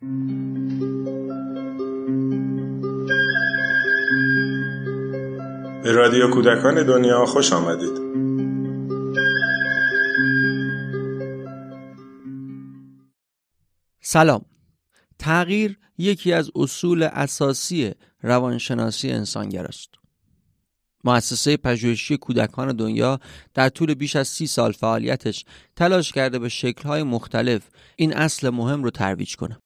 به رادیو کودکان دنیا خوش آمدید. سلام. تغییر یکی از اصول اساسی روانشناسی انسانگر است. مؤسسه پژوهشی کودکان دنیا در طول بیش از سی سال فعالیتش تلاش کرده به شکل‌های مختلف این اصل مهم رو ترویج کنه.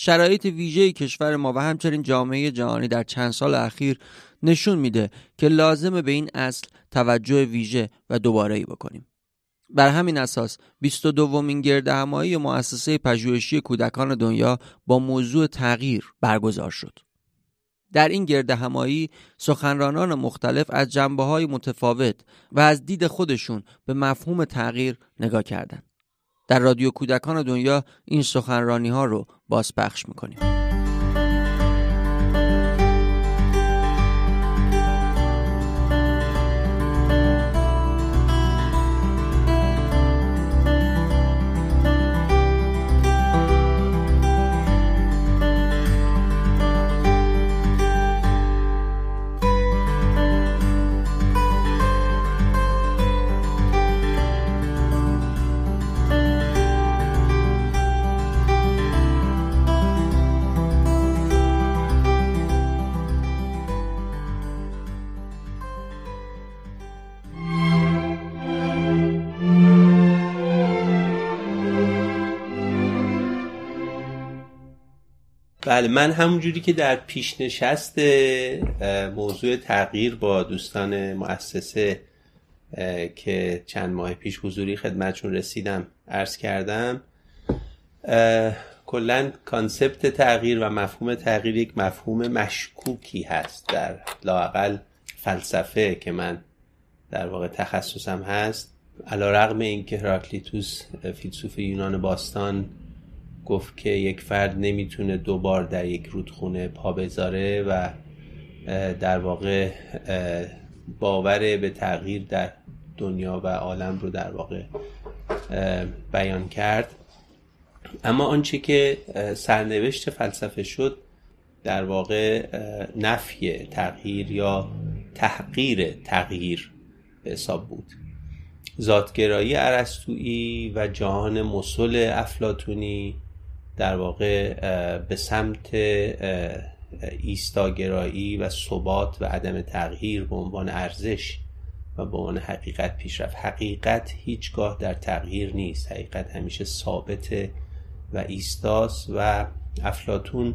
شرایط ویژه کشور ما و همچنین جامعه جهانی در چند سال اخیر نشون میده که لازمه به این اصل توجه ویژه و دوباره ای بکنیم. بر همین اساس 22 دومین گرد همایی مؤسسه پژوهشی کودکان دنیا با موضوع تغییر برگزار شد. در این گرد همایی سخنرانان مختلف از جنبه های متفاوت و از دید خودشون به مفهوم تغییر نگاه کردند. در رادیو کودکان دنیا این سخنرانی ها رو بازپخش می‌کنیم. بله من همونجوری که در پیشنشست موضوع تغییر با دوستان مؤسسه که چند ماه پیش حضوری خدمتشون رسیدم عرض کردم. کلا کانسپت تغییر و مفهوم تغییر یک مفهوم مشکوکی هست در لاقل فلسفه که من در واقع تخصصم هست. علا رقم این که هراکلیتوس فیلسوف یونان باستان گفت که یک فرد نمی‌تونه دوبار در یک رودخونه پا بذاره و در واقع باور به تغییر در دنیا و عالم رو در واقع بیان کرد. اما آنچه که سرنوشت فلسفه شد در واقع نفی تغییر یا تحقیر تغییر به حساب بود. ذاتگرایی عرستویی و جهان مسل افلاتونی در واقع به سمت ایستاگرایی و ثبات و عدم تغییر به عنوان ارزش و به عنوان حقیقت پیشرفت. حقیقت هیچگاه در تغییر نیست. حقیقت همیشه ثابت و ایستاس و افلاتون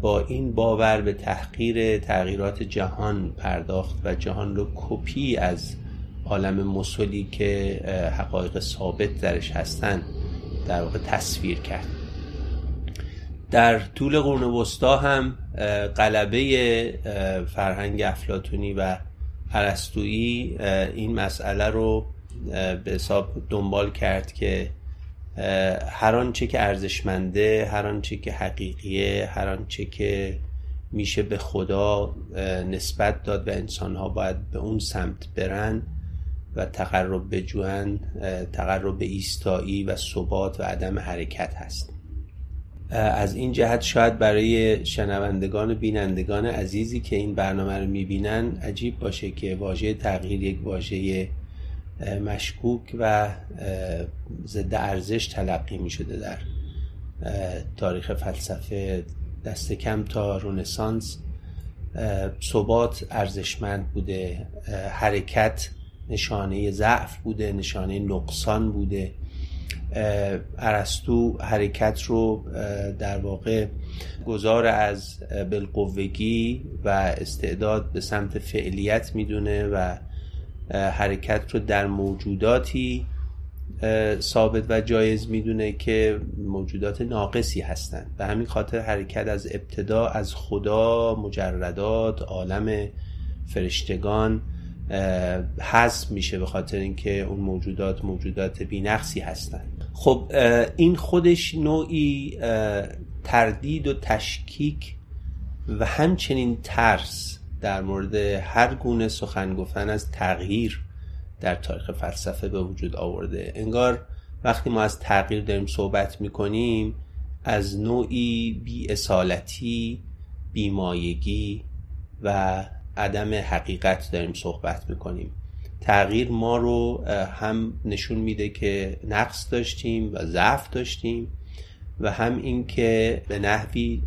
با این باور به تحقیر تغییرات جهان پرداخت و جهان رو کپی از عالم مسلی که حقایق ثابت درش هستن در واقع تصویر کرد. در طول قرون وسطا هم قلبه فرهنگ افلاتونی و عرستویی این مسئله رو به حساب دنبال کرد که هر آنچه که ارزشمنده هر آنچه که حقیقیه هر آنچه که میشه به خدا نسبت داد و انسان ها باید به اون سمت برن و تقرب به تقرب به ایستایی و ثبات و عدم حرکت هست. از این جهت شاید برای شنوندگان و بینندگان عزیزی که این برنامه رو می‌بینن عجیب باشه که واژه تغییر یک واژه مشکوک و ضد ارزش تلقی می شده در تاریخ فلسفه. دست کم تا رونسانس ثبات ارزشمند بوده حرکت نشانه ضعف بوده نشانه نقصان بوده. ارسطو حرکت رو در واقع گذار از بالقوگی و استعداد به سمت فعلیت می‌دونه و حرکت رو در موجوداتی ثابت و جایز می‌دونه که موجودات ناقصی هستند به همین خاطر حرکت از ابتدا از خدا مجردات عالم فرشتگان حذف میشه به خاطر اینکه اون موجودات موجودات بینقصی هستند. خب این خودش نوعی تردید و تشکیک و همچنین ترس در مورد هر گونه سخن گفتن از تغییر در تاریخ فلسفه به وجود آورده. انگار وقتی ما از تغییر داریم صحبت می‌کنیم از نوعی بی اصالتی بیمایگی و عدم حقیقت داریم صحبت می‌کنیم. تغییر ما رو هم نشون میده که نقص داشتیم و ضعف داشتیم و هم اینکه به نحوی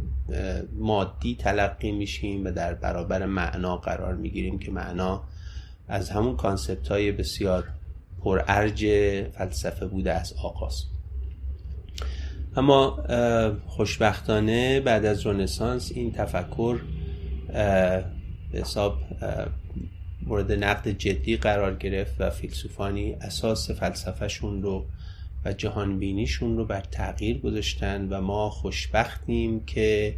مادی تلقی میشیم و در برابر معنا قرار می‌گیریم که معنا از همون کانسپت های بسیار پرارج فلسفه بوده از آغاز اما خوشبختانه بعد از رنسانس این تفکر به حساب مورد نقد جدی قرار گرفت و فیلسوفانی اساس فلسفهشون رو و جهانبینیشون رو بر تغییر گذاشتن و ما خوشبختیم که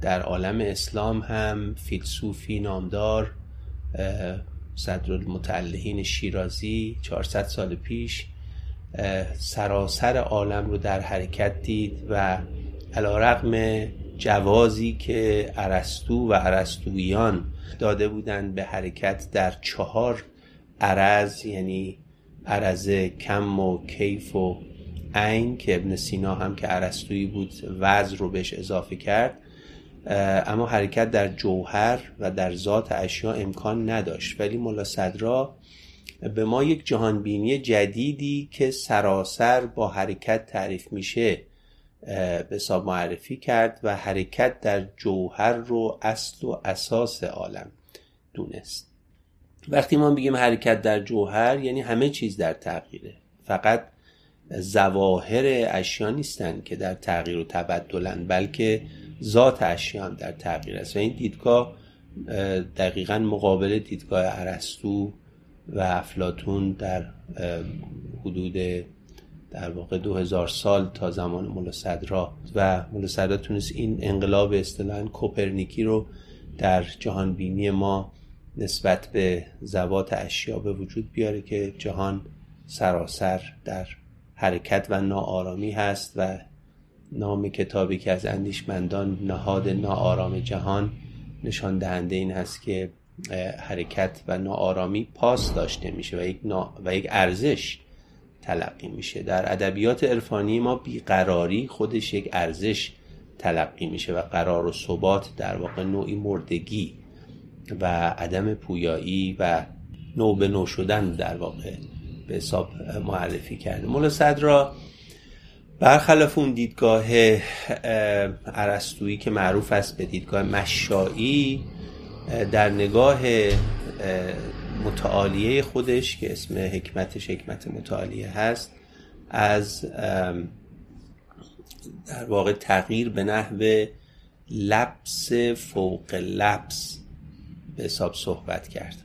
در عالم اسلام هم فیلسوفی نامدار صدر المتعلهین شیرازی 400 سال پیش سراسر عالم رو در حرکت دید و علا رقم جوازی که عرستو و عرستویان داده بودند به حرکت در چهار عرض یعنی عرض کم و کیف و عین که ابن سینا هم که عرستویی بود وز رو بهش اضافه کرد. اما حرکت در جوهر و در ذات اشیا امکان نداشت. ولی ملا صدرا به ما یک جهانبینی جدیدی که سراسر با حرکت تعریف میشه به معرفی کرد و حرکت در جوهر رو اصل و اساس عالم دونست. وقتی ما بگیم حرکت در جوهر یعنی همه چیز در تغییره. فقط زواهر اشیا نیستن که در تغییر و تبدلن بلکه ذات اشیا هم در تغییر است. و این دیدگاه دقیقا مقابل دیدگاه ارسطو و افلاتون در حدود در واقع دو هزار سال تا زمان مولا صدرا و مولا صدرا تونست این انقلاب اصطلاحا کوپرنیکی رو در جهان بینی ما نسبت به زوات اشیا به وجود بیاره که جهان سراسر در حرکت و ناآرامی هست و نام کتابی که از اندیشمندان نهاد ناآرام جهان نشان دهنده این هست که حرکت و ناآرامی پاس داشته میشه و یک, و یک ارزش تلقی میشه. در ادبیات عرفانی ما بیقراری خودش یک ارزش تلقی میشه و قرار و ثبات در واقع نوعی مردگی و عدم پویایی و نو به نو شدن در واقع به حساب معرفی کرده. مولا صدرا برخلاف اون دیدگاه عرستویی که معروف است به دیدگاه مشایی در نگاه متعالیه خودش که اسم حکمتش حکمت متعالیه هست از در واقع تغییر به نحو لبس فوق لبس به حساب صحبت کرد.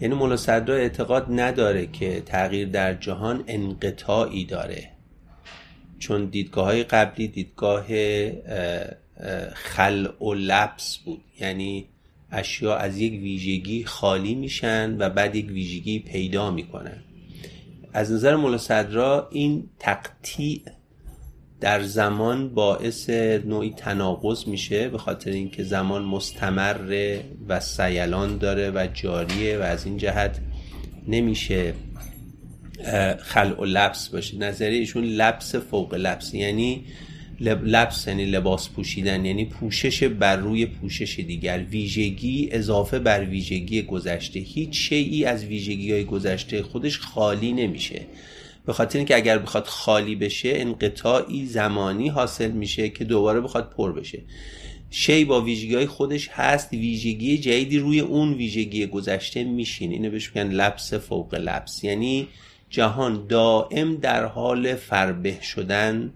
یعنی مولا صدرا اعتقاد نداره که تغییر در جهان انقطاعی داره. چون دیدگاه های قبلی دیدگاه خل و لبس بود. یعنی اشیا از یک ویژگی خالی میشن و بعد یک ویژگی پیدا می‌کنن. از نظر مولا صدرا این تقطیع در زمان باعث نوعی تناقض میشه به خاطر اینکه زمان مستمر و سیلان داره و جاریه و از این جهت نمیشه خلع و لبس باشه. نظریه ایشون لبس فوق لبس. یعنی لبس یعنی لباس پوشیدن یعنی پوشش بر روی پوشش دیگر. ویژگی اضافه بر ویژگی گذشته. هیچ شیعی از ویژگی های گذشته خودش خالی نمیشه. به خاطر اینکه اگر بخواد خالی بشه انقطاعی زمانی حاصل میشه که دوباره بخواد پر بشه. شی با ویژگی های خودش هست ویژگی جدیدی روی اون ویژگی گذشته میشین اینو بهش میگن لبس فوق لبس. یعنی جهان دائم در حال فربه شدن.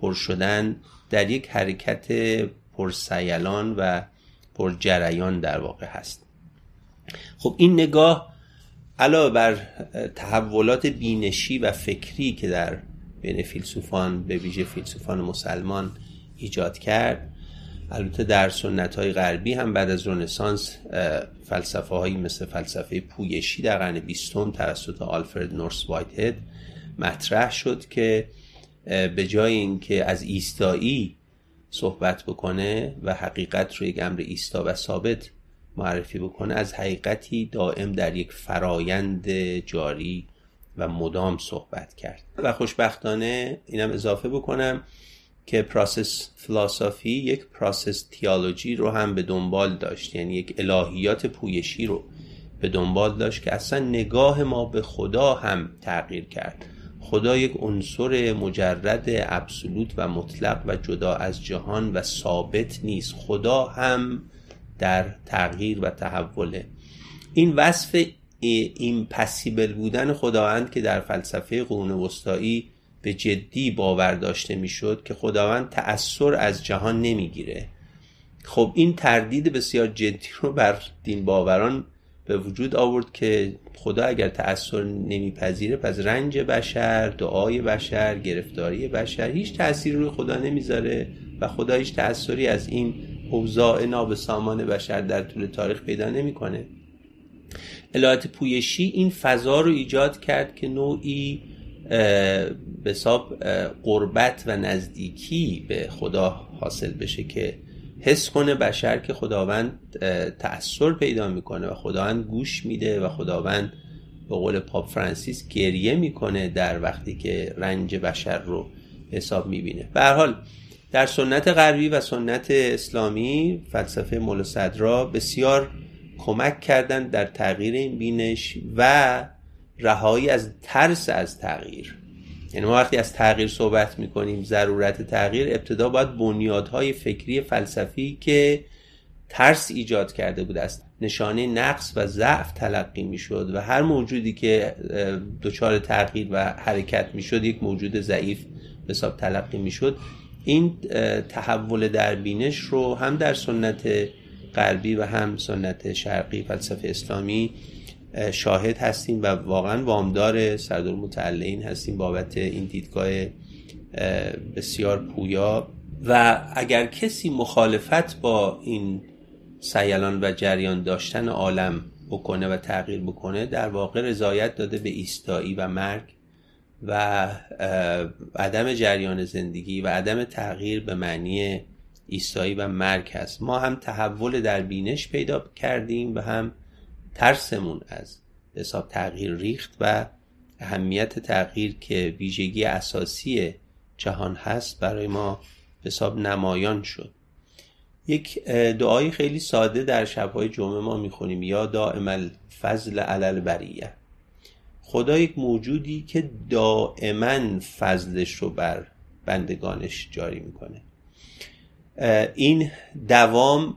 پر شدن در یک حرکت پرسیلان و پرجریان در واقع هست. خب این نگاه علاوه بر تحولات بینشی و فکری که در بین فیلسوفان به ویژه فیلسوفان مسلمان ایجاد کرد البته در سنت های غربی هم بعد از رنسانس فلسفه هایی مثل فلسفه پویشی در قرن بیستم توسط آلفرد نورس وایت مطرح شد که به جای اینکه از ایستایی صحبت بکنه و حقیقت رو یک امر ایستا و ثابت معرفی بکنه از حقیقتی دائم در یک فرایند جاری و مدام صحبت کرد. و خوشبختانه اینم اضافه بکنم که پراسس فلاسافی یک پراسس تیالوجی رو هم به دنبال داشت. یعنی یک الهیات پویشی رو به دنبال داشت که اصلا نگاه ما به خدا هم تغییر کرد. خدا یک عنصر مجرد ابسولوت و مطلق و جدا از جهان و ثابت نیست. خدا هم در تغییر و تحوله. این وصف این پسیبل بودن خداوند که در فلسفه قرون وسطایی به جدی باور داشته می‌شد که خداوند تأثیر از جهان نمی‌گیره. خب این تردید بسیار جدی رو بر دین باوران به وجود آورد که خدا اگر تأثیر نمیپذیره پس رنج بشر دعای بشر گرفتاری بشر هیچ تأثیری روی خدا نمی‌ذاره و خدا هیچ تأثیری از این اوضاع نابسامان بشر در طول تاریخ پیدا نمی‌کنه. الهات پویشی این فضا رو ایجاد کرد که نوعی به قربت و نزدیکی به خدا حاصل بشه که حس کنه بشر که خداوند تأثیر پیدا می‌کنه و خداوند گوش میده و خداوند به قول پاپ فرانسیس گریه می‌کنه در وقتی که رنج بشر رو حساب می‌بینه. به حال در سنت غربی و سنت اسلامی فلسفه مولا صدرا بسیار کمک کردند در تغییر این بینش و رهایی از ترس از تغییر. یعنی ما وقتی از تغییر صحبت می‌کنیم ضرورت تغییر ابتدا باید بنیادهای فکری فلسفی که ترس ایجاد کرده بود است نشانه نقص و ضعف تلقی می‌شد و هر موجودی که دچار تغییر و حرکت می‌شد یک موجود ضعیف به حساب تلقی می‌شد. این تحول در بینش رو هم در سنت غربی و هم سنت شرقی فلسفه اسلامی شاهد هستیم و واقعا وامدار سردار متعلین هستیم بابت این دیدگاه بسیار پویا. و اگر کسی مخالفت با این سیلان و جریان داشتن عالم بکنه و تغییر بکنه در واقع رضایت داده به ایستایی و مرگ و عدم جریان زندگی و عدم تغییر به معنی ایستایی و مرگ هست. ما هم تحول در بینش پیدا کردیم و هم ترسمون از حساب تغییر ریخت و اهمیت تغییر که ویژگی اساسی جهان هست برای ما حساب نمایان شد. یک دعای خیلی ساده در شبهای جمعه ما می‌خونیم. یا دائم الفضل علل بریه خدا یک موجودی که دائما فضلش رو بر بندگانش جاری می‌کنه. این دوام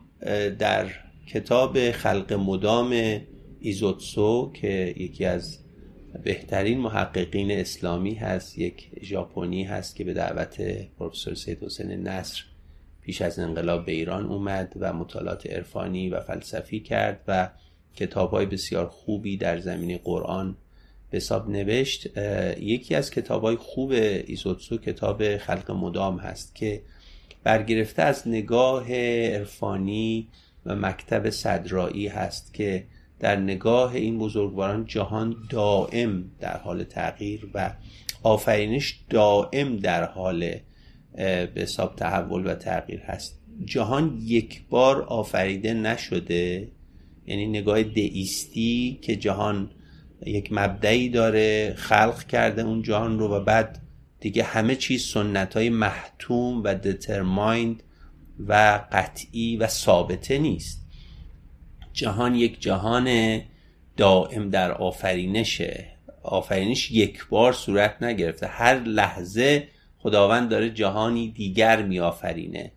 در کتاب خلق مدام ایزوتسو که یکی از بهترین محققین اسلامی هست یک ژاپنی هست که به دعوت پروفسور سید حسین نصر پیش از انقلاب به ایران اومد و مطالعات عرفانی و فلسفی کرد و کتاب های بسیار خوبی در زمینه قرآن به حساب نوشت. یکی از کتاب های خوب ایزوتسو کتاب خلق مدام هست که برگرفته از نگاه عرفانی و مکتب صدرایی هست که در نگاه این بزرگواران جهان دائم در حال تغییر و آفرینش دائم در حال به حساب تحول و تغییر هست. جهان یک بار آفریده نشده یعنی نگاه دئیستی که جهان یک مبدعی داره خلق کرده اون جهان رو و بعد دیگه همه چیز سنت های محتوم و دترمایند و قطعی و ثابته نیست. جهان یک جهان دائم در آفرینشه. آفرینش یک بار صورت نگرفته. هر لحظه خداوند داره جهانی دیگر می آفرینه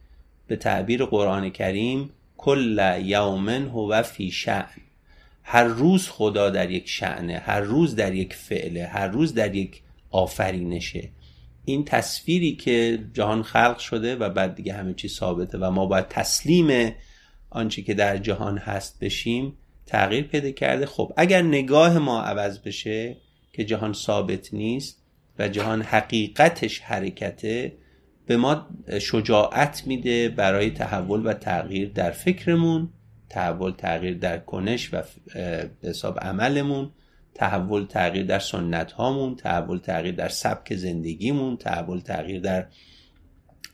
به تعبیر قرآن کریم کل یومن هو فی شعن هر روز خدا در یک شعنه هر روز در یک فعله هر روز در یک آفرینشه. این تصویری که جهان خلق شده و بعد دیگه همه چی ثابته و ما باید تسلیم آنچه که در جهان هست بشیم تغییر پیدا کرده. خب اگر نگاه ما عوض بشه که جهان ثابت نیست و جهان حقیقتش حرکته به ما شجاعت میده برای تحول و تغییر در فکرمون تحول تغییر در کنش و حساب عملمون تحول تغییر در سنت هامون تحول تغییر در سبک زندگیمون تحول تغییر در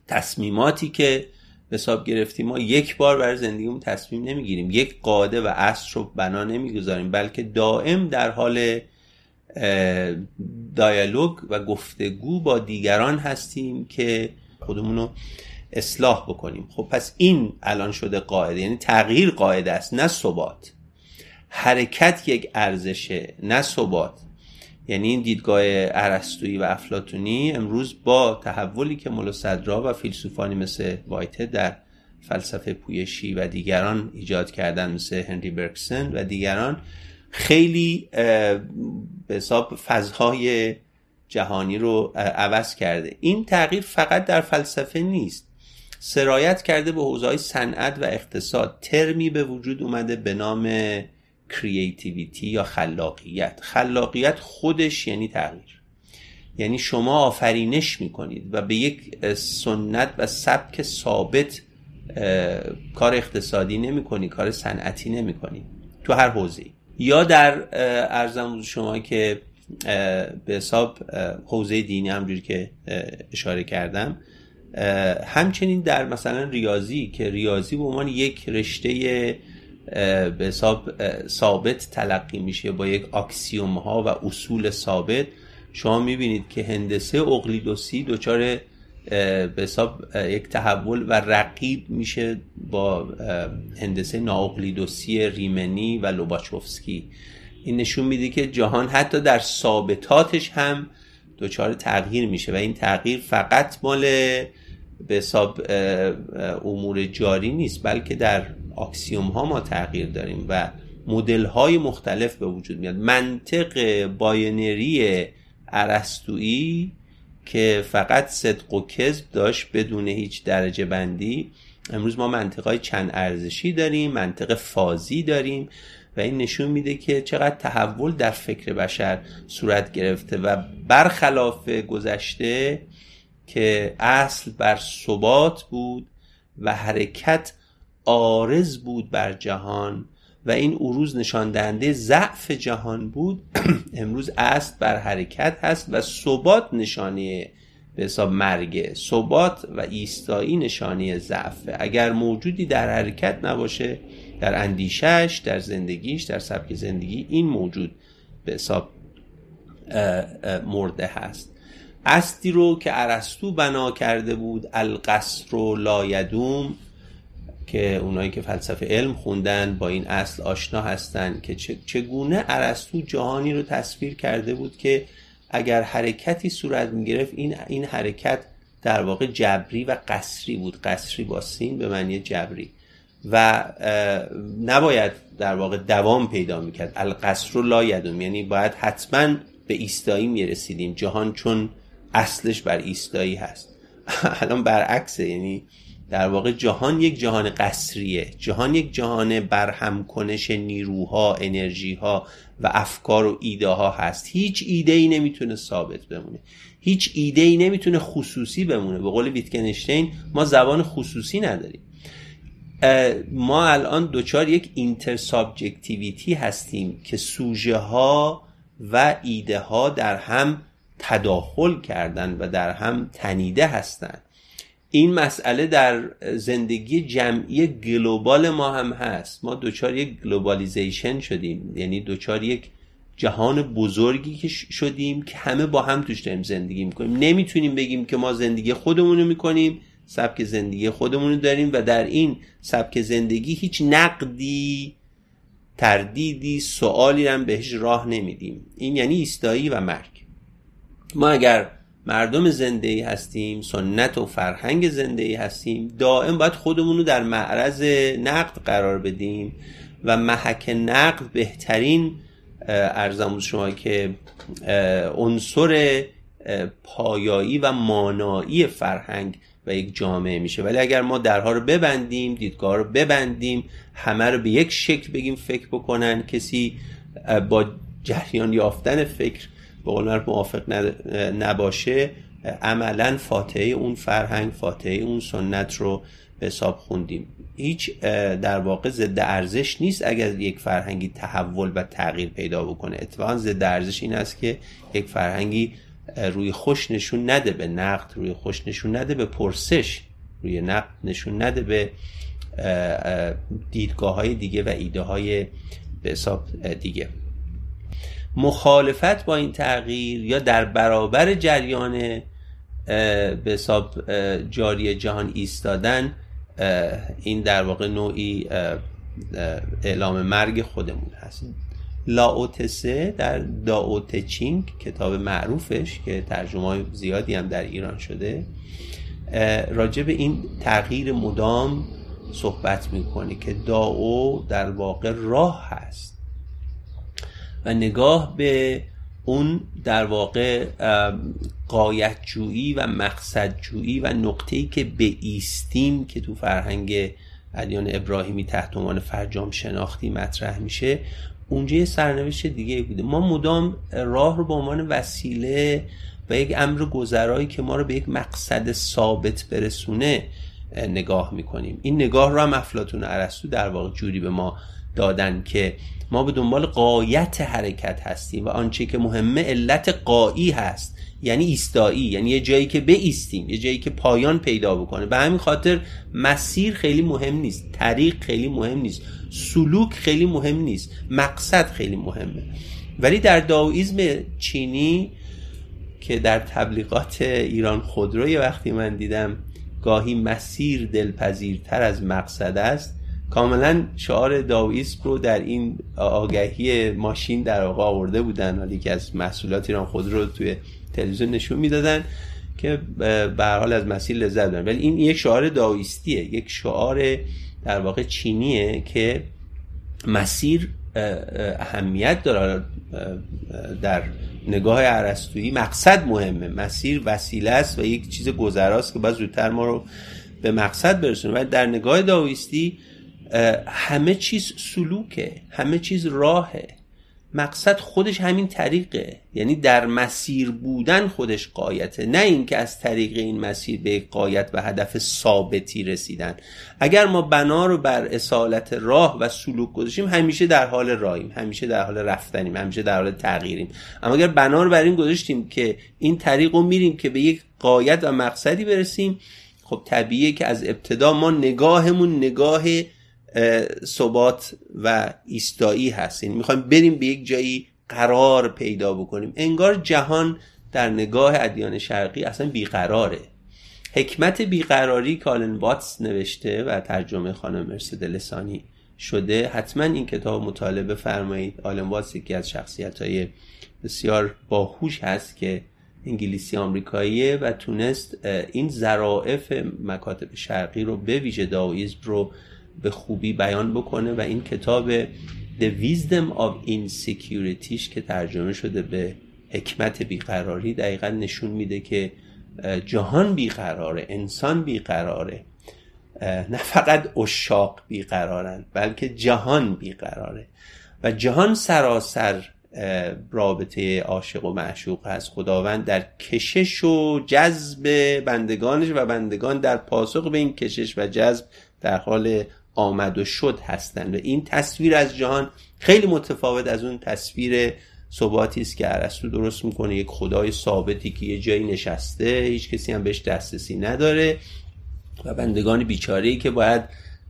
تصمیماتی که حساب گرفتیم ما یک بار برای زندگیمون تصمیم نمی‌گیریم. یک قاعده و اصل رو بنا نمی‌گذاریم بلکه دائم در حال دیالوگ و گفتگو با دیگران هستیم که خودمون رو اصلاح بکنیم. خب پس این الان شده قاعده یعنی تغییر قاعده است نه ثبات. حرکت یک ارزشه نه ثبات. یعنی این دیدگاه ارسطویی و افلاتونی امروز با تحولی که ملا صدرا و فیلسوفانی مثل وایته در فلسفه پویشی و دیگران ایجاد کردن مثل هنری برکسن و دیگران خیلی به حساب فضهای جهانی رو عوض کرده. این تغییر فقط در فلسفه نیست. سرایت کرده به حوزه صنعت و اقتصاد. ترمی به وجود اومده به نام کریتیویتی یا خلاقیت. خلاقیت خودش یعنی تغییر. یعنی شما آفرینش می‌کنید و به یک سنت و سبک ثابت کار اقتصادی نمی کنی کار صنعتی نمی کنی تو هر حوزه یا در ارزم شما که به حساب حوزه دینی همجوری که اشاره کردم همچنین در مثلا ریاضی که ریاضی به عنوان یک رشته به حساب ثابت تلقی میشه با یک اکسیوم ها و اصول ثابت. شما می‌بینید که هندسه اقلیدوسی دچار به حساب یک تحول و رقیب میشه با هندسه نااقلیدسی ریمنی و لوباچوفسکی. این نشون میده که جهان حتی در ثابتاتش هم دچار تغییر میشه و این تغییر فقط مال به حساب امور جاری نیست بلکه در axiom ها ما تغییر داریم و مدل های مختلف به وجود میاد. منطق binary ارسطویی که فقط صدق و کذب داشت بدون هیچ درجه بندی امروز ما منطقه چند ارزشی داریم منطق فازی داریم و این نشون میده که چقدر تحول در فکر بشر صورت گرفته و برخلاف گذشته که اصل بر ثبات بود و حرکت آرز بود بر جهان و این عروض نشان دهنده ضعف جهان بود. امروز اصل بر حرکت هست و ثبات نشانه به حساب مرگه ثبات و ایستایی نشانه ضعفه اگر موجودی در حرکت نباشه در اندیشش در زندگیش در سبک زندگی این موجود به حساب مرده هست. اصلی رو که ارسطو بنا کرده بود القصر و لایدوم که اونایی که فلسفه علم خوندن با این اصل آشنا هستند که چگونه ارسطو جهانی رو تصویر کرده بود که اگر حرکتی صورت می گرفت این این حرکت در واقع جبری و قصری بود. قصری با سین به معنی جبری. و نباید در واقع دوام پیدا می‌کرد. القصر و لا یعنی باید حتما به ایستایی می‌رسیدیم. جهان چون اصلش بر ایستایی هست. الان برعکسه. یعنی در واقع جهان یک جهان قصریه. جهان یک جهان برهم کنش نیروها انرژیها و افکار و ایده ها هست. هیچ ایده ای نمی‌تونه ثابت بمونه. هیچ ایده ای نمی‌تونه خصوصی بمونه. به قول ویتکنشتین ما زبان خصوصی نداریم. ما الان دچار یک intersubjectivity هستیم که سوژه ها و ایده ها در هم تداخل کردن و در هم تنیده هستند این مسئله در زندگی جمعی global ما هم هست. ما دچار یک globalization شدیم. یعنی دچار یک جهان بزرگی که شدیم که همه با هم توش داریم زندگی می‌کنیم. نمی‌تونیم بگیم که ما زندگی خودمونو می‌کنیم سبک زندگی خودمونو داریم و در این سبک زندگی هیچ نقدی تردیدی سوالی هم بهش راه نمیدیم. این یعنی ایستایی و مرگ. ما اگر مردم زنده ای هستیم سنت و فرهنگ زنده ای هستیم دائم باید خودمون رو در معرض نقد قرار بدیم و محک نقد بهترین ارزم شما که عنصر پایایی و مانایی فرهنگ و یک جامعه میشه. ولی اگر ما درها رو ببندیم دیدگاه رو ببندیم همه رو به یک شکل بگیم فکر بکنن کسی با جریان یافتن فکر به قول موافق نباشه عملا فاتحه اون فرهنگ فاتحه اون سنت رو به حساب خوندیم. هیچ در واقع ضد ارزش نیست اگر یک فرهنگی تحول و تغییر پیدا بکنه. اتفاقا ضد ارزش این است که یک فرهنگی روی خوش نشون نده به نقد روی خوش نشون نده به پرسش روی نقد نشون نده به دیدگاه های دیگه و ایده های به حساب دیگه. مخالفت با این تغییر یا در برابر جریان به حساب جاری جهان ایستادن این در واقع نوعی اعلام مرگ خودمون هست. لاوتسه در داوتچینگ کتاب معروفش که ترجمه زیادی هم در ایران شده راجع به این تغییر مدام صحبت می‌کنه که داو در واقع راه هست. و نگاه به اون در واقع قایتجویی و مقصدجویی و نقطه‌ای که به ایستیم که تو فرهنگ ادیان ابراهیمی تحت عنوان فرجام شناختی مطرح میشه اونجا یه سرنوشت دیگه بوده. ما مدام راه رو به عنوان وسیله و یک امر گذرایی که ما رو به یک مقصد ثابت برسونه نگاه می‌کنیم. این نگاه رو هم افلاتون ارسطو در واقع جوری به ما دادن که ما به دنبال قایت حرکت هستیم و آنچه که مهمه علت قایی هست یعنی ایستایی یعنی یه جایی که ایستیم یه جایی که پایان پیدا بکنه. به همین خاطر مسیر خیلی مهم نیست طریق خیلی مهم نیست سلوک خیلی مهم نیست مقصد خیلی مهمه. ولی در داویزم چینی که در تبلیغات ایران خودرو یه وقتی من دیدم گاهی مسیر دلپذیرتر از مقصد است کاملا شعار داویسم رو در این آگهی ماشین در واقع آورده بودن. حالی که از محصولات ایران خودرو توی تلویزیون نشون می‌دادن که به حال از مسیر لذت ببرن. ولی این یک شعار داویستیه. یک شعار در واقع چینیه که مسیر اهمیت داره. در نگاه عرستویی مقصد مهمه. مسیر وسیله است و یک چیز گذراست که باید زودتر ما رو به مقصد برسونه. ولی در نگاه داویستی همه چیز سلوکه همه چیز راهه. مقصد خودش همین طریقه. یعنی در مسیر بودن خودش قایته. نه اینکه از طریق این مسیر به قایت و هدف ثابتی رسیدن. اگر ما بنا رو بر اصالت راه و سلوک گذاشتیم همیشه در حال راهیم همیشه در حال رفتنیم همیشه در حال تغییریم. اما اگر بنا رو بر این گذاشتیم که این طریق رو میریم که به یک قایت و مقصدی برسیم خب طبیعیه که از ابتدا ما نگاهمون نگاه ثبات و ایستایی هست. یعنی می‌خوایم بریم به یک جایی قرار پیدا بکنیم. انگار جهان در نگاه ادیان شرقی اصلا بیقراره. حکمت بیقراری کالن واتس نوشته و ترجمه خانم مرسد لسانی شده. حتما این کتاب مطالعه فرمایید. آلن واتس یکی از شخصیت های بسیار باهوش هست که انگلیسی آمریکاییه و تونست این ظرافت مکاتب شرقی رو به ویژه داویزم رو به خوبی بیان بکنه و این کتاب The Wisdom of Insecurityش که ترجمه شده به حکمت بیقراری دقیقا نشون میده که جهان بیقراره انسان بیقراره. نه فقط اشاق بیقرارن بلکه جهان بیقراره. و جهان سراسر رابطه عاشق و معشوق هست. خداوند در کشش و جذب بندگانش و بندگان در پاسخ به این کشش و جذب در حال آمد و شد هستند. و این تصویر از جهان خیلی متفاوت از اون تصویر ثباتی است که ارسطو درست می‌کنه. یک خدای ثابتی که یه جایی نشسته هیچ کسی هم بهش دسترسی نداره و بندگان بیچاره که باید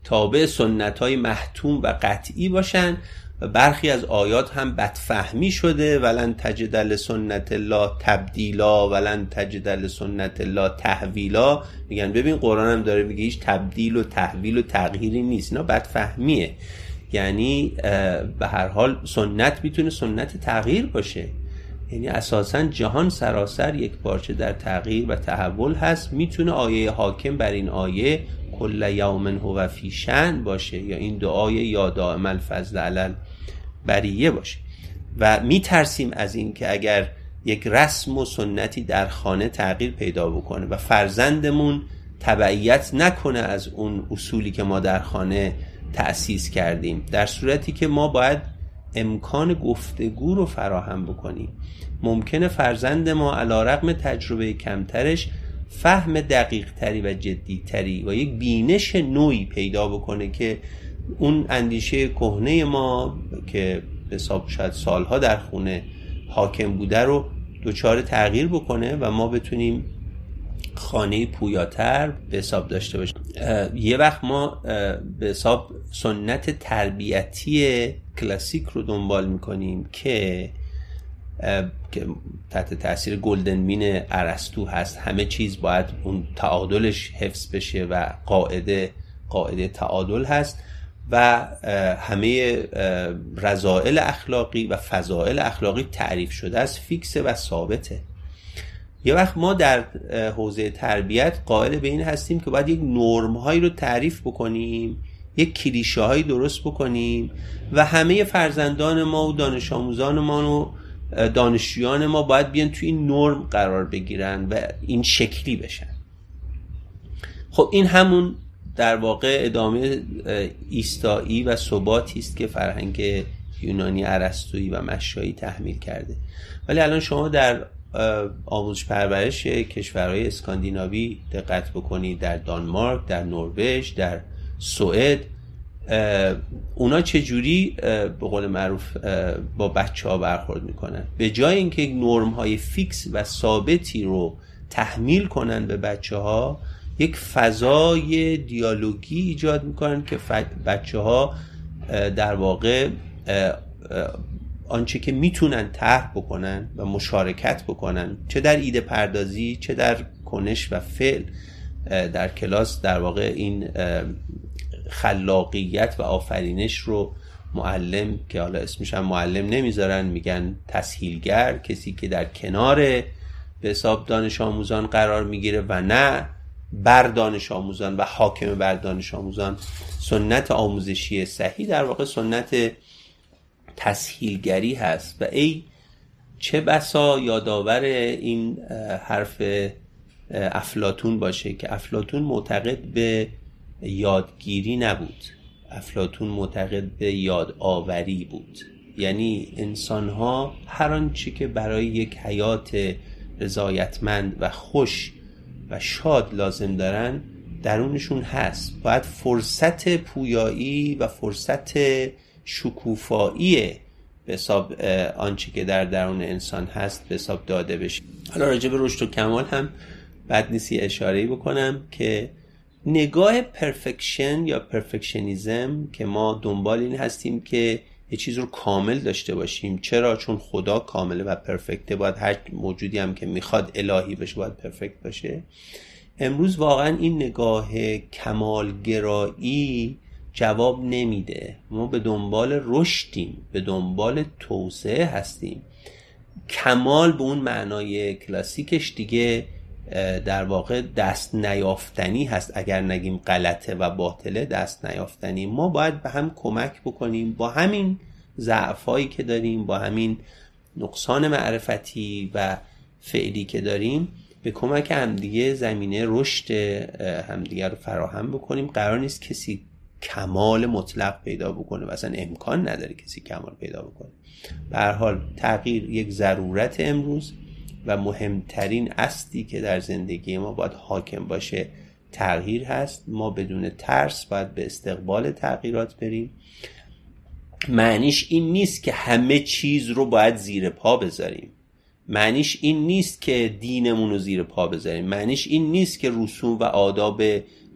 تابع سنت های محتوم و قطعی باشن. و برخی از آیات هم بدفهمی شده ولن تجد سنت الله تبدیلا ولن تجد سنت الله تحویلا. میگن ببین قرآن هم داره میگه هیچ تبدیل و تحویل و تغییری نیست اینا بدفهمیه. یعنی به هر حال سنت می‌تونه سنت تغییر باشه. یعنی اساسا جهان سراسر یک پارچه در تغییر و تحول هست. می‌تونه آیه حاکم بر این آیه کل یوم هو فی شن باشه. یا این دعای یا دائم الفضل علل بریه باشه. و میترسیم از این که اگر یک رسم و سنتی در خانه تغییر پیدا بکنه و فرزندمون تبعیت نکنه از اون اصولی که ما در خانه تأسیس کردیم در صورتی که ما باید امکان گفتگو رو فراهم بکنیم. ممکنه فرزند ما علا رقم تجربه کمترش فهم دقیق تری و جدی تری و یک بینش نوعی پیدا بکنه که اون اندیشه کهنه ما که حساب شاید سالها در خونه حاکم بوده رو دچار تغییر بکنه و ما بتونیم خانه پویاتر به حساب داشته باشیم. یه وقت ما به حساب سنت تربیتی کلاسیک رو دنبال می‌کنیم که که تحت تاثیر گلدن مین ارسطو هست. همه چیز باید اون تعادلش حفظ بشه و قاعده قاعده تعادل هست. و همه رضائل اخلاقی و فضائل اخلاقی تعریف شده است فیکس و ثابته. یه وقت ما در حوزه تربیت قائل به این هستیم که باید یک نرم هایی رو تعریف بکنیم یک کلیشه هایی درست بکنیم و همه فرزندان ما و دانش آموزان ما و دانشجویان ما باید بیان توی این نرم قرار بگیرن و این شکلی بشن. خب این همون در واقع ادامه ایستایی و ثباتی است که فرهنگ یونانی عرستویی و مشایی تحمیل کرده. ولی الان شما در آموزش پرورش کشورهای اسکاندیناوی دقت بکنید در دانمارک در نروژ در سوئد اونا چجوری به قول معروف با بچه ها برخورد می‌کنن؟ به جای اینکه نرم های فیکس و ثابتی رو تحمیل کنن به بچه ها یک فضای دیالوگی ایجاد می‌کنن که بچه ها در واقع آنچه که می‌تونن طرح بکنن و مشارکت بکنن چه در ایده پردازی چه در کنش و فعل در کلاس در واقع این خلاقیت و آفرینش رو معلم که حالا اسمش هم معلم نمی‌ذارن میگن تسهیلگر کسی که در کنار به حساب دانش آموزان قرار می‌گیره و نه بر دانش آموزان و حاکم بر دانش آموزان سنت آموزشی صحیح در واقع سنت تسهیلگری هست. و ای چه بسا یادآور این حرف افلاتون باشه که افلاتون معتقد به یادگیری نبود. افلاتون معتقد به یادآوری بود. یعنی انسان ها هر آنچه که برای یک حیات رضایتمند و خوش و شاد لازم دارن درونشون هست. باید فرصت پویایی و فرصت شکوفایی به حساب آنچه که در درون انسان هست به حساب داده بشه. حالا راجع به رشد و کمال هم بد نیستی اشاره بکنم که نگاه پرفکشن یا پرفکشنیزم که ما دنبال این هستیم که یه چیز رو کامل داشته باشیم. چرا؟ چون خدا کامله و پرفکته. باید هر موجودی هم که می‌خواد الهی بشه باید پرفکت باشه. امروز واقعا این نگاه کمالگرایی جواب نمیده. ما به دنبال رشدیم. به دنبال توسعه هستیم. کمال به اون معنای کلاسیکش دیگه در واقع دست نیافتنی هست. اگر نگیم غلطه و باطله دست نیافتنی. ما باید به هم کمک بکنیم با همین ضعفایی که داریم با همین نقصان معرفتی و فعلی که داریم به کمک همدیگه زمینه رشد همدیگه رو فراهم بکنیم. قرار نیست کسی کمال مطلق پیدا بکنه. و اصلا امکان نداره کسی کمال پیدا بکنه. به حال تغییر یک ضرورت امروز. و مهمترین اصلی که در زندگی ما باید حاکم باشه تغییر هست. ما بدون ترس باید به استقبال تغییرات بریم. معنیش این نیست که همه چیز رو باید زیر پا بذاریم. معنیش این نیست که دینمون رو زیر پا بذاریم. معنیش این نیست که رسوم و آداب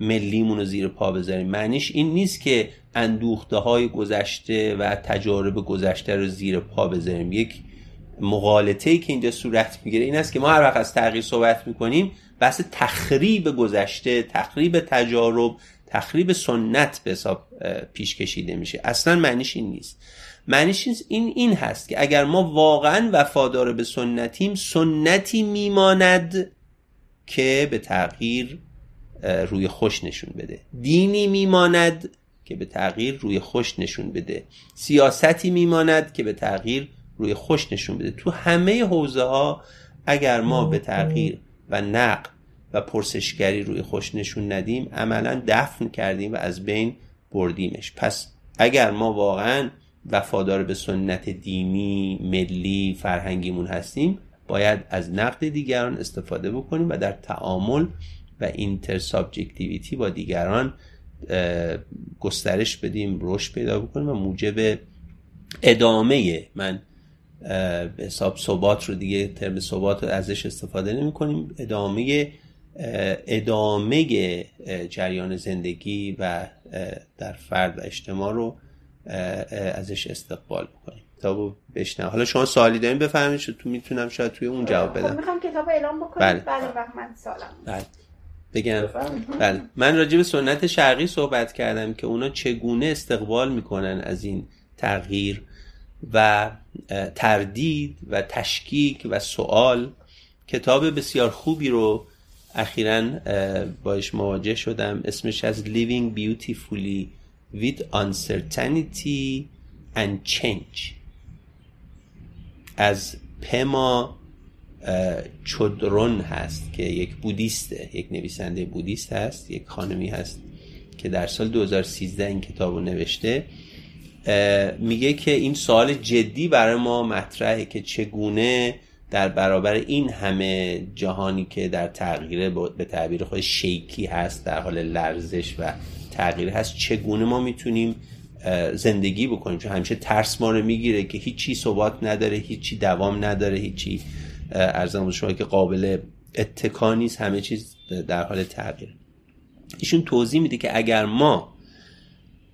ملیمون رو زیر پا بذاریم. معنیش این نیست که اندوخته های گذشته و تجارب گذشته رو زیر پا بذاریم. یک مغالطه ای که اینجا صورت می‌گیره این است که ما هر وقت از تغییر صحبت می‌کنیم بحث تخریب گذشته تخریب تجارب تخریب سنت به حساب پیش کشیده میشه. اصلا معنیش این نیست. معنیش این این هست که اگر ما واقعا وفادار به سنتیم سنتی میماند که به تغییر روی خوش نشون بده. دینی میماند که به تغییر روی خوش نشون بده. سیاستی میماند که به تغییر روی خوش نشون بده. تو همه حوزه ها اگر ما به تغییر و نقل و پرسشگری روی خوش نشون ندیم عملا دفن کردیم و از بین بردیمش. پس اگر ما واقعا وفادار به سنت دینی ملی فرهنگیمون هستیم باید از نقد دیگران استفاده بکنیم و در تعامل و intersubjectivity با دیگران گسترش بدیم رشد پیدا بکنیم و موجب ادامه به حساب ثبات رو دیگه ترم ثبات رو ازش استفاده نمی کنیم ادامه ادامه جریان زندگی و در فرد و اجتماع رو ازش استقبال بکنیم کتاب رو بشنم حالا شما سوالی دارین بفهمید تو می‌تونم شاید توی اون جواب خب بدم می‌خوام کتاب اعلام بکنید بله. بله وقت من سالم. بله. بگم. بله. من راجع به سنت شرقی صحبت کردم که اونا چگونه استقبال می‌کنن از این تغییر. و تردید و تشکیک و سوال کتاب بسیار خوبی رو اخیرا باش مواجه شدم. اسمش از Living Beautifully with Uncertainty and Change. از پما اه، چودرون هست که یک بودیسته یک نویسنده بودیست هست یک خانمی هست که در سال 2013 این کتاب رو نوشته. میگه که این سوال جدی برای ما مطرحه که چگونه در برابر این همه جهانی که در تغییر به تعبیر خود شیکی هست در حال لرزش و تغییر هست چگونه ما می‌تونیم زندگی بکنیم؟ چون همیشه ترس ما رو می‌گیره که هیچی ثبات نداره هیچی دوام نداره هیچی ارزم شما که قابل اتکا نیست همه چیز در حال تغییر ایشون توضیح میده که اگر ما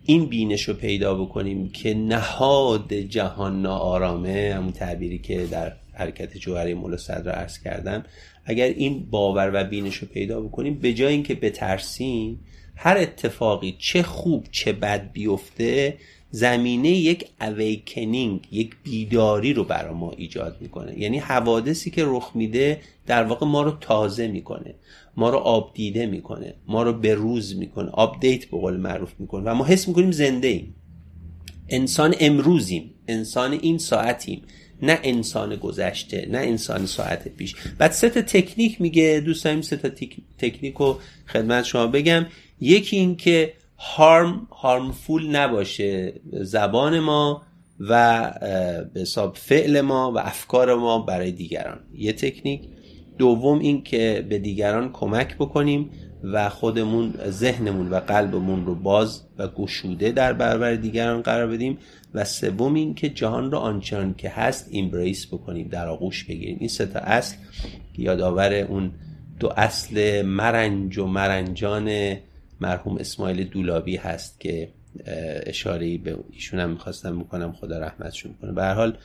این بینش رو پیدا بکنیم که نهاد جهان ناآرامه همون تعبیری که در حرکت جوهره مولا صدر عرض کردم. اگر این باور و بینش رو پیدا بکنیم به جای اینکه بترسیم هر اتفاقی چه خوب چه بد بیفته زمینه یک awakening یک بیداری رو برای ما ایجاد می‌کنه. یعنی حوادثی که رخ میده در واقع ما رو تازه می‌کنه ما رو آب دیده می‌کنه ما رو به روز می‌کنه update به قول معروف می‌کنه. و ما حس می‌کنیم زنده ایم. انسان امروزیم. انسان این ساعتیم. نه انسان گذشته نه انسان ساعت پیش. بعد سه تا تکنیک میگه. دوست داریم سه تا تک- تکنیک رو خدمت شما بگم. یکی این که harm harmful نباشه. زبان ما و به حساب فعل ما و افکار ما برای دیگران. یه تکنیک. دوم این که به دیگران کمک بکنیم و خودمون ذهنمون و قلبمون رو باز و گشوده در برابر دیگران قرار بدیم. و سوم این که جهان رو آنچنان که هست embrace بکنیم در آغوش بگیریم. این سه تا اصل. یادآور اون دو اصل مرنج و مرنجان مرحوم اسماعیل دولابی هست که اشاره به ایشون هم می‌خواستم بکنم خدا رحمتشون کنه. به هر حال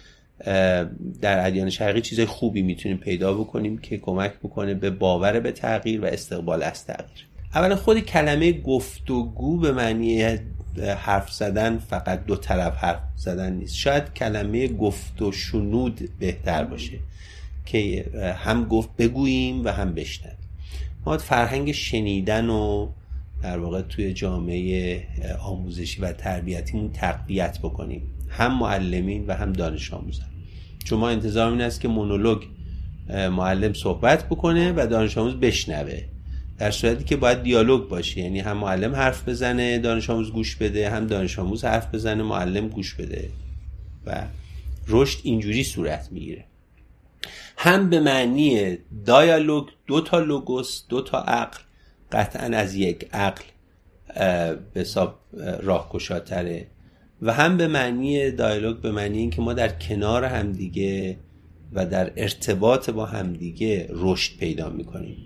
در ادیان شرقی چیز خوبی می‌تونیم پیدا بکنیم که کمک بکنه به باور به تغییر و استقبال از تغییر. اولا خود کلمه گفتگو به معنی حرف زدن فقط دو طرف حرف زدن نیست. شاید کلمه گفت و شنود بهتر باشه که هم گفت بگوییم و هم بشنویم. ما فرهنگ شنیدن و در واقع توی جامعه آموزشی و تربیتیمون تقویت بکنیم. هم معلمین و هم دانش آموزان. چون ما انتظار این است که مونولوگ معلم صحبت بکنه و دانش آموز بشنوه. در صورتی که باید دیالوگ باشه. یعنی هم معلم حرف بزنه دانش آموز گوش بده هم دانش آموز حرف بزنه معلم گوش بده. و رشد اینجوری صورت می‌گیره. هم به معنی دایالوگ دو تا لوگوس دو تا عقل قطعا از یک عقل به حساب راهگشاتره. و هم به معنی دیالوگ به معنی اینکه ما در کنار همدیگه و در ارتباط با همدیگه رشد پیدا می‌کنیم.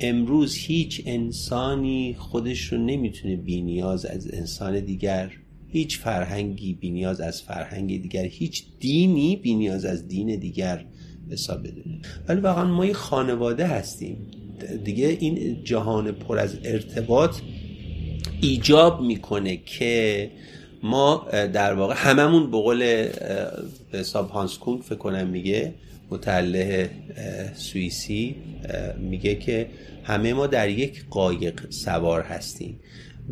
امروز هیچ انسانی خودش رو نمی‌تونه بینیاز از انسان دیگر هیچ فرهنگی بینیاز از فرهنگ دیگر هیچ دینی بینیاز از دین دیگر حساب بدونه. ولی واقعا ما یه خانواده هستیم. دیگه این جهان پر از ارتباط ایجاب می‌کنه که ما در واقع هممون به قول حساب هانس کونگ فکر کنم میگه متعله سوئیسی میگه که همه ما در یک قایق سوار هستیم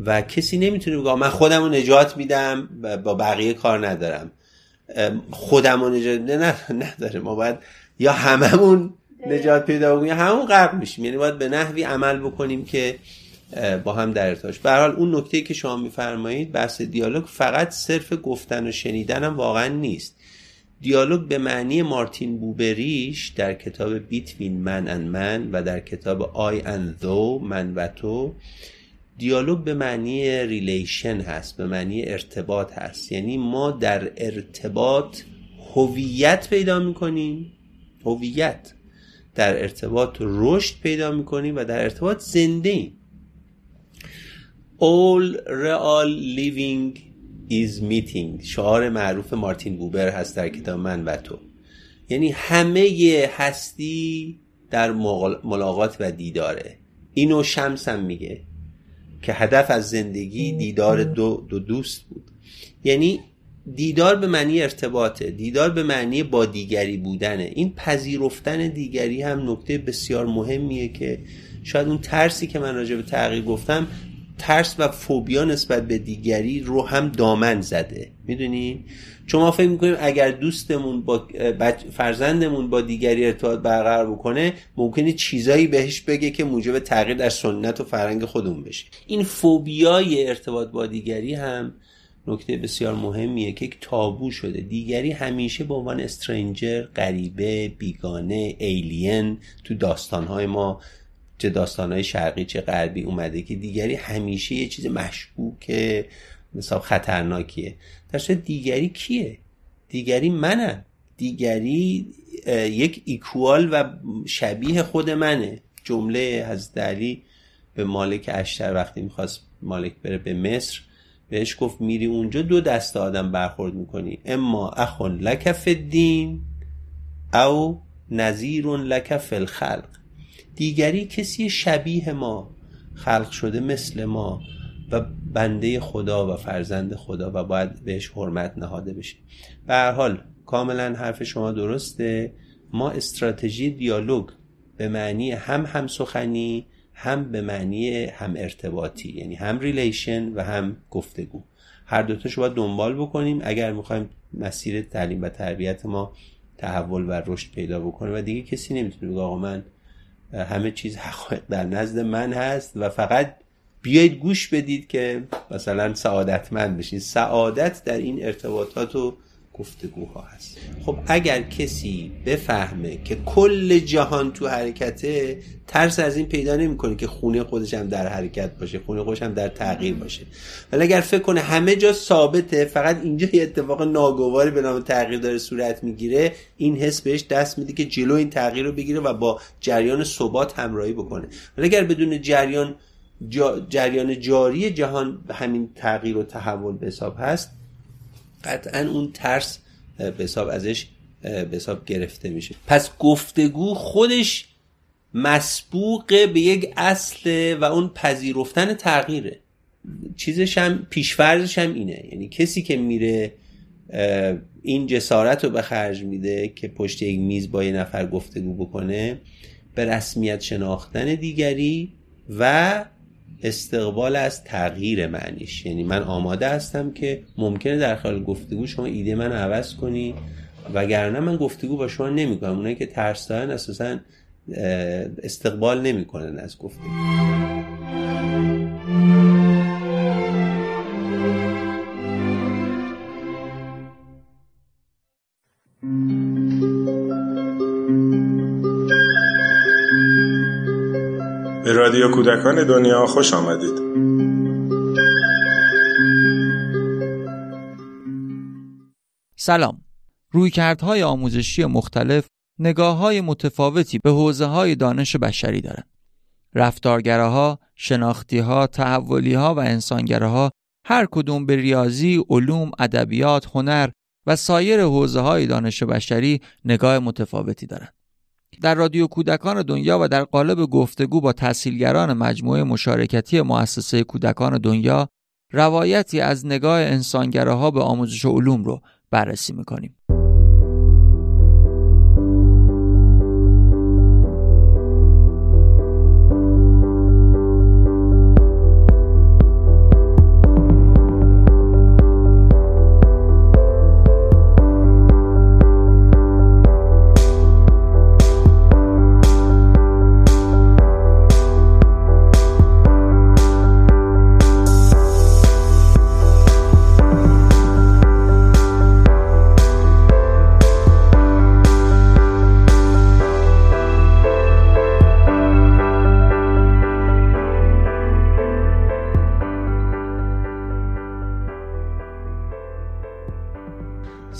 و کسی نمی‌تونه بگه من خودم رو نجات میدم با بقیه کار ندارم. خودم رو نجات نه نداره. ما باید یا هممون نجات پیدا بکنیم همون غرق میشیم. یعنی باید به نحوی عمل بکنیم که با هم در ارتباط به حال اون نکته که شما میفرمایید بحث دیالوگ فقط صرف گفتن و شنیدن هم واقعا نیست. دیالوگ به معنی مارتین بوبریش در کتاب بیتوین من and من و در کتاب آی and thou من و تو دیالوگ به معنی relation هست به معنی ارتباط هست. یعنی ما در ارتباط هویت پیدا می‌کنیم. هویت. در ارتباط رشد پیدا می‌کنیم و در ارتباط زنده ایم all real living is meeting. شعار معروف مارتین بوبر هست در کتاب من و تو. یعنی همه هستی در ملاقات و دیداره. اینو شمس هم میگه که هدف از زندگی دیدار دو, دو دوست بود. یعنی دیدار به معنی ارتباطه دیدار به معنی با دیگری بودنه. این پذیرفتن دیگری هم نکته بسیار مهمیه که شاید اون ترسی که من راجع به تغییر گفتم ترس و فوبیا نسبت به دیگری رو هم دامن زده. می‌دونی؟ چون ما فکر می‌کنیم اگر دوستمون با فرزندمون با دیگری ارتباط برقرار بکنه ممکنه چیزایی بهش بگه که موجب تغییر در سنت و فرهنگ خودمون بشه. این فوبیای ارتباط با دیگری هم نکته بسیار مهمیه که یک تابو شده. دیگری همیشه به عنوان استرنجر غریبه بیگانه ایلین تو داستانهای ما چه داستانهای شرقی چه غربی اومده که دیگری همیشه یه چیز مشکوکه مثلا خطرناکیه. در دیگری کیه؟ دیگری منم دیگری یک ایکوال و شبیه خود منه. جمله از دلی به مالک اشتر وقتی می‌خواست مالک بره به مصر بهش گفت میری اونجا دو دست آدم برخورد می‌کنی. اما اخون لک فدین او نظیر لک فی الخلق. دیگری کسی شبیه ما خلق شده مثل ما و بنده خدا و فرزند خدا و باید بهش حرمت نهاده بشه. به هر حال کاملا حرف شما درسته. ما استراتژی دیالوگ به معنی هم هم سخنی هم به معنی هم ارتباطی یعنی هم relation و هم گفتگو. هر دوتاشو باید دنبال بکنیم اگر می‌خوایم مسیر تعلیم و تربیت ما تحول و رشد پیدا بکنه و دیگه کسی نمی‌تونه بگه آقا من همه چیز حقایق در نزد من هست و فقط بیایید گوش بدید که مثلا سعادتمند بشین. سعادت در این ارتباطات و گفتگوها هست. خب اگر کسی بفهمه که کل جهان تو حرکته ترس از این پیدا نمی‌کنه که خونه خودش هم در حرکت باشه خونه خودش هم در تغییر باشه. ولی اگر فکر کنه همه جا ثابته فقط اینجا یه اتفاق ناگواری به نام تغییر داره صورت می‌گیره این حس بهش دست میده که جلو این تغییر رو بگیره و با جریان ثبات همراهی بکنه. ولی اگر بدون جریان جریان جاری جهان همین تغییر و تحول به حساب هست قطعا اون ترس به حساب ازش به حساب گرفته میشه. پس گفتگو خودش مسبوق به یک اصل و اون پذیرفتن تغییره. چیزش هم پیشفرزش هم اینه. یعنی کسی که میره این جسارت رو به خرج میده که پشت یک میز با یه نفر گفتگو بکنه به رسمیت شناختن دیگری و استقبال از تغییر معنیش. یعنی من آماده هستم که ممکنه در خلال گفتگو شما ایده من عوض کنی وگرنه من گفتگو با شما نمی‌کنم. اونایی که ترس دارن اساسا استقبال نمی‌کنن از گفتگو. به رادیو کودکان دنیا خوش آمدید سلام رویکردهای آموزشی مختلف نگاه های متفاوتی به حوزه های دانش بشری دارند. رفتارگراها، شناختیها، تحولیها و انسانگراها هر کدوم به ریاضی، علوم، ادبیات، هنر و سایر حوزه های دانش بشری نگاه متفاوتی دارند. در رادیو کودکان دنیا و در قالب گفتگو با تحصیلگران مجموعه مشارکتی مؤسسه کودکان دنیا روایتی از نگاه انسانگراها به آموزش علوم رو بررسی می‌کنیم.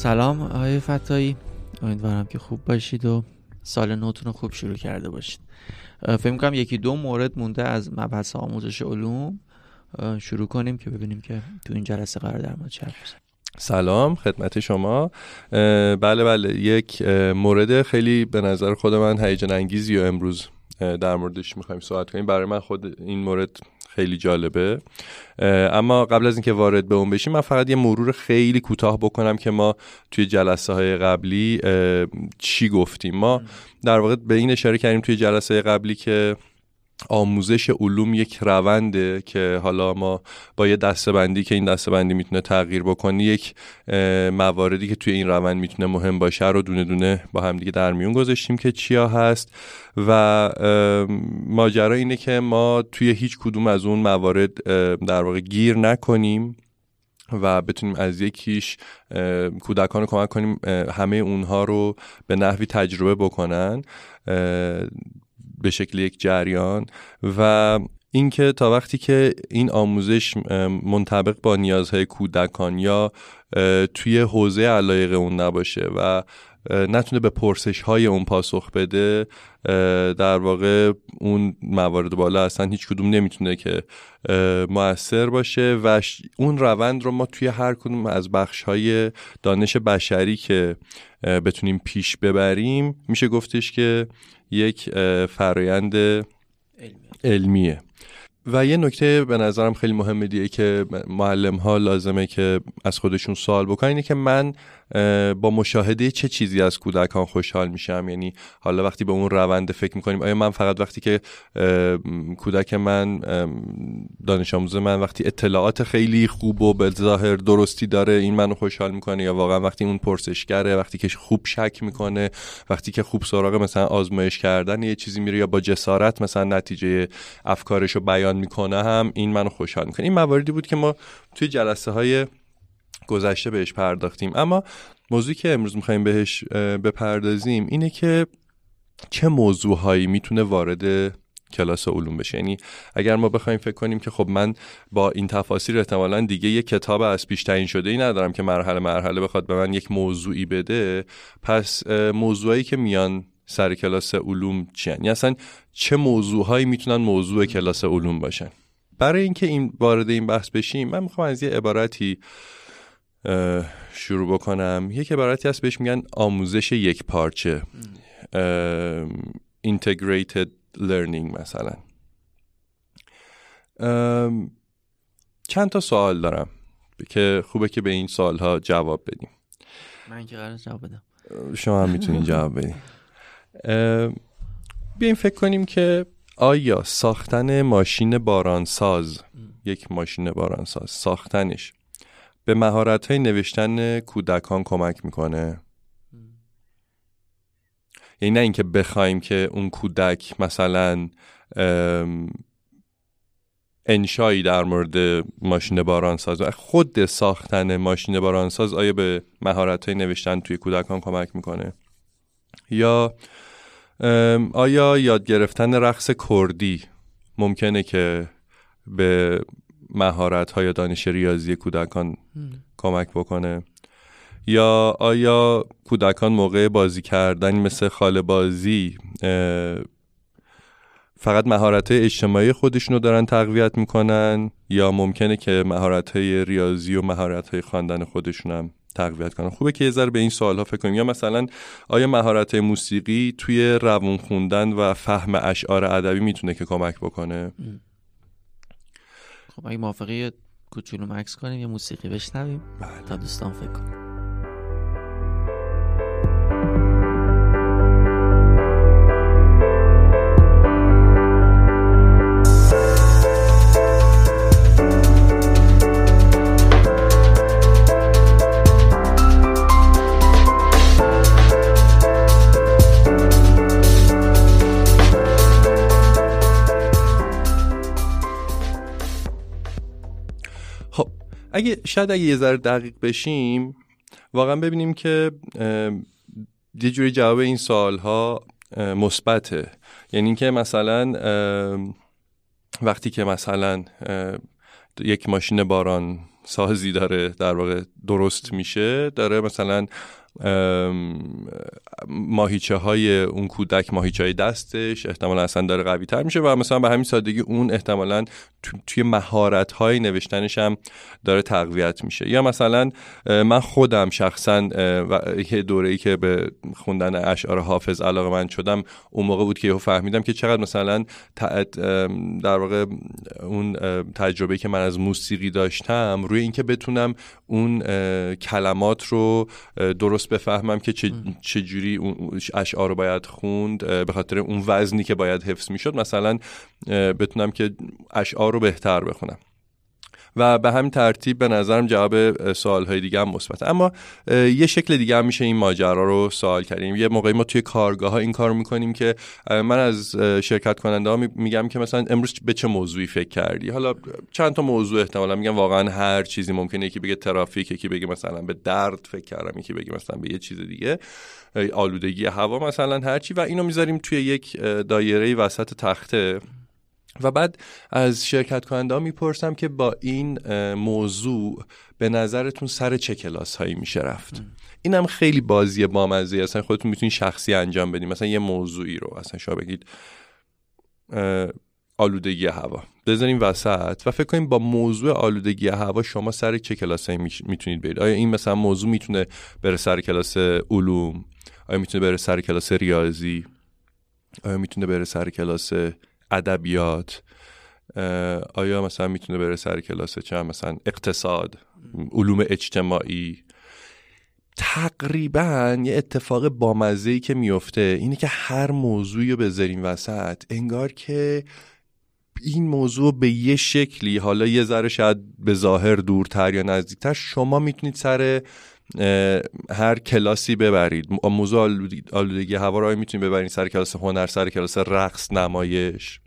سلام آقای فتایی امیدوارم که خوب باشید و سال نوتون رو خوب شروع کرده باشید. فکر کنم یکی دو مورد مونده از مبحث آموزش علوم. شروع کنیم که ببینیم که تو این جلسه قرار در مورد چه سلام خدمت شما. بله بله یک مورد خیلی به نظر خود من هیجان انگیزی و امروز در موردش می‌خوایم صحبت کنیم. برای من خود این مورد خیلی جالبه. اما قبل از اینکه وارد به اون بشیم من فقط یه مرور خیلی کوتاه بکنم که ما توی جلسه های قبلی چی گفتیم. ما در واقع به این اشاره کردیم توی جلسه قبلی که آموزش علوم یک رونده که حالا ما با یه دستبندی که این دستبندی می‌تونه تغییر بکنه یک مواردی که توی این روند می‌تونه مهم باشه رو دونه دونه با همدیگه در میون گذاشتیم که چیا هست و ماجرا اینه که ما توی هیچ کدوم از اون موارد در واقع گیر نکنیم و بتونیم از یکیش کودکان رو کمک کنیم همه اونها رو به نحوی تجربه بکنن. به شکل یک جریان و اینکه تا وقتی که این آموزش منطبق با نیازهای کودکان یا توی حوزه علایق اون نباشه و نتونه به پرسش های اون پاسخ بده در واقع اون موارد بالا اصلا هیچ کدوم نمی‌تونه که موثر باشه و اون روند رو ما توی هر کدوم از بخش های دانش بشری که بتونیم پیش ببریم میشه گفتش که یک فرایند علمیه. و یه نکته به نظرم خیلی مهمه دیگه که معلم ها لازمه که از خودشون سوال بکنن اینه که من با مشاهده چه چیزی از کودکان خوشحال میشم؟ یعنی حالا وقتی به اون روند فکر می‌کنیم آیا من فقط وقتی که کودک من دانش آموز من وقتی اطلاعات خیلی خوب و به ظاهر درستی داره این منو خوشحال می‌کنه یا واقعا وقتی اون پرسشگره وقتی که خوب شک می‌کنه وقتی که خوب سراغ مثلا آزمایش کردن یه چیزی میره یا با جسارت مثلا نتیجه افکارش رو بیان می‌کنه هم این منو خوشحال می‌کنه. این مواردی بود که ما توی جلسه های گذشته بهش پرداختیم. اما موضوعی که امروز می‌خوایم بهش بپردازیم اینه که چه موضوعهایی می‌تونه وارد کلاس علوم بشه. یعنی اگر ما بخوایم فکر کنیم که خب من با این تفاصیل احتمالا دیگه یک کتاب از پیش تعیین شده ای ندارم که مرحله مرحله بخواد به من یک موضوعی بده پس موضوعی که میان سر کلاس علوم چی یعنی اصلا چه موضوعهایی می‌تونن موضوع کلاس علوم باشن؟ برای اینکه این وارد این بحث بشیم من می‌خوام از یه عبارتی شروع بکنم. یک عبارتی هست بهش میگن آموزش یک پارچه. integrated learning مثلا. چند تا سوال دارم که خوبه که به این سوال ها جواب بدیم. من که قرار جواب بدم. شما هم می‌تونین جواب بدیم بیایم فکر کنیم که آیا ساختن ماشین بارانساز یک ماشین بارانساز ساختنش به مهارت های نوشتن کودکان کمک می‌کنه. یعنی نه اینکه بخوایم که اون کودک مثلا انشایی در مورد ماشین بارانساز خود ساختن ماشین بارانساز آیا به مهارت های نوشتن توی کودکان کمک می‌کنه؟ یا آیا یاد گرفتن رقص کردی ممکنه که به مهارت های دانش ریاضی کودکان کمک بکنه. یا آیا کودکان موقع بازی کردن مثل خاله بازی فقط مهارت های اجتماعی خودشونو دارن تقویت می‌کنن یا ممکنه که مهارت های ریاضی و مهارت های خواندن خودشون هم تقویت کنن؟ خوبه که یه ذره به این سوال ها فکر کنیم. یا مثلا آیا مهارت موسیقی توی روون خوندن و فهم اشعار ادبی می‌تونه که کمک بکنه؟ خب اگه موافقی کوچولو مکس کنیم یه موسیقی بشنویم بله. تا دوستان فکر کنیم اگه شاید اگه یه ذره دقیق بشیم واقعا ببینیم که یه جوری جواب این سوال ها مثبته. یعنی اینکه مثلا وقتی که مثلا یک ماشین باران سازی داره در واقع درست میشه داره مثلا ماهیچه های اون کودک ماهیچه های دستش احتمالا اصلا داره قوی تر میشه و مثلا به همین سادگی اون احتمالا توی مهارت های نوشتنش هم داره تقویت میشه. یا مثلا من خودم شخصا یه دوره ای که به خوندن اشعار حافظ علاقه من شدم اون موقع بود که یهو فهمیدم که چقدر مثلا در واقع اون تجربه که من از موسیقی داشتم روی اینکه بتونم اون کلمات رو درست بفهمم که چه جوری اشعار رو باید خوند به خاطر اون وزنی که باید حفظ می‌شد. مثلا بتونم که اشعار رو بهتر بخونم. و به همین ترتیب به نظرم جواب سوال های دیگه هم مثبت. اما یه شکل دیگه هم میشه این ماجرا رو سوال کردیم. یه موقعی ما توی کارگاه ها این کار می‌کنیم که من از شرکت کننده ها میگم که مثلا امروز به چه موضوعی فکر کردی؟ حالا چند تا موضوع احتمالا میگم واقعا هر چیزی ممکنه. یکی بگه ترافیک یکی بگه مثلا به درد فکر کردم یکی بگه مثلا به یه چیز دیگه. آلودگی هوا مثلا هرچی و اینو می‌ذاریم توی یک دایره وسط تخته. و بعد از شرکت کننده ها می‌پرسم که با این موضوع به نظرتون سر چه کلاس هایی میشه رفت؟ این هم خیلی بازی بامزه اصلا خودتون می‌تونید شخصی انجام بدین مثلا یه موضوعی رو اصلا شما بگید آلودگی هوا. بذاریم وسط و فکر کنیم با موضوع آلودگی هوا شما سر چه کلاس هایی می‌تونید برید؟ آیا این مثلا موضوع می‌تونه بره سر کلاس علوم؟ آیا می‌تونه بره سر کلاس ریاضی؟ آیا می‌تونه بره سر کلاس ادبیات آیا مثلا می‌تونه بره سر کلاس چه مثلا اقتصاد علوم اجتماعی. تقریبا یه اتفاق بامزه ای که میفته اینه که هر موضوعی رو بذاریم وسط انگار که این موضوع به یه شکلی حالا یه ذره شاید به ظاهر دورتر یا نزدیکتر شما می‌تونید سر هر کلاسی ببرید. موضوع آلودگی هوا رو می‌تونید ببرید سر کلاس هنر سر کلاس رقص نمایش.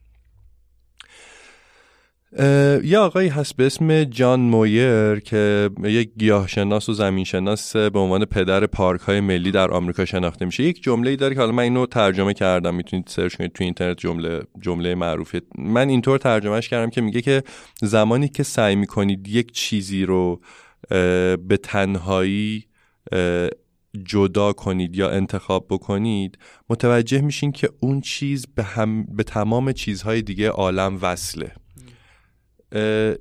یه آقایی هست به اسم جان مویر که یک گیاهشناس و زمینشناس به عنوان پدر پارک های ملی در آمریکا شناخته میشه. یک جمله داره که حالا من اینو ترجمه کردم. می‌تونید سرچ کنید تو اینترنت جمله جمله معروفه من اینطور ترجمهش کردم که میگه که زمانی که سعی می‌کنید یک چیزی رو به تنهایی جدا کنید یا انتخاب بکنید متوجه میشین که اون چیز به, هم، به تمام چیزهای دیگه عالم وصله.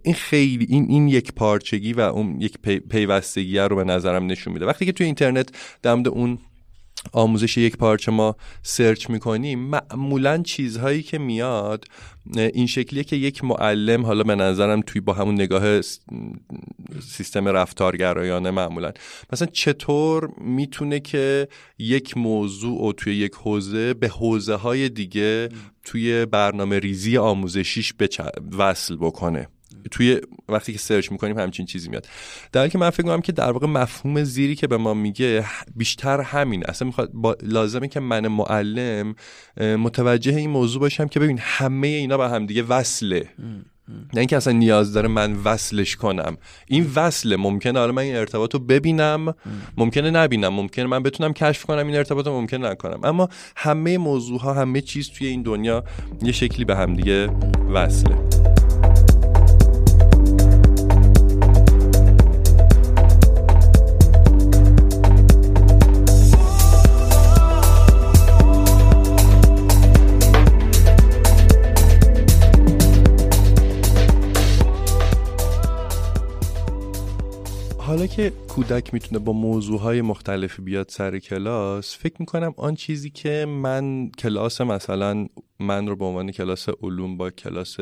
این خیلی این این یک پارچگی و اون یک پیوستگی رو به نظرم نشون میده. وقتی که توی اینترنت دمد اون آموزش یک پارچه ما سرچ می‌کنیم معمولا چیزهایی که میاد این شکلیه که یک معلم حالا به نظرم توی با همون نگاه سیستم رفتارگرایانه معمولا مثلا چطور می‌تونه که یک موضوع و توی یک حوزه به حوزه های دیگه توی برنامه ریزی آموزشیش وصل بکنه؟ توی وقتی که سرچ می‌کنیم همچین چیزی میاد. در حالی که من فکر می‌کنم که در واقع مفهوم زیری که به ما میگه بیشتر همین اصلا می‌خواد لازمه که من معلم متوجه این موضوع باشم که ببین همه اینا به هم دیگه وصله. نه اینکه اصلا نیاز داره من وصلش کنم. این وصله. ممکنه حالا من این ارتباط رو ببینم ممکنه نبینم. ممکنه من بتونم کشف کنم این ارتباط رو ممکنه نکنم. اما همه موضوع ها همه چیز توی این دنیا یه شکلی به هم دیگه وصله. حالا که کودک می‌تونه با موضوعهای مختلفی بیاد سر کلاس فکر می‌کنم آن چیزی که من کلاس مثلا من رو به عنوان کلاس علوم با کلاس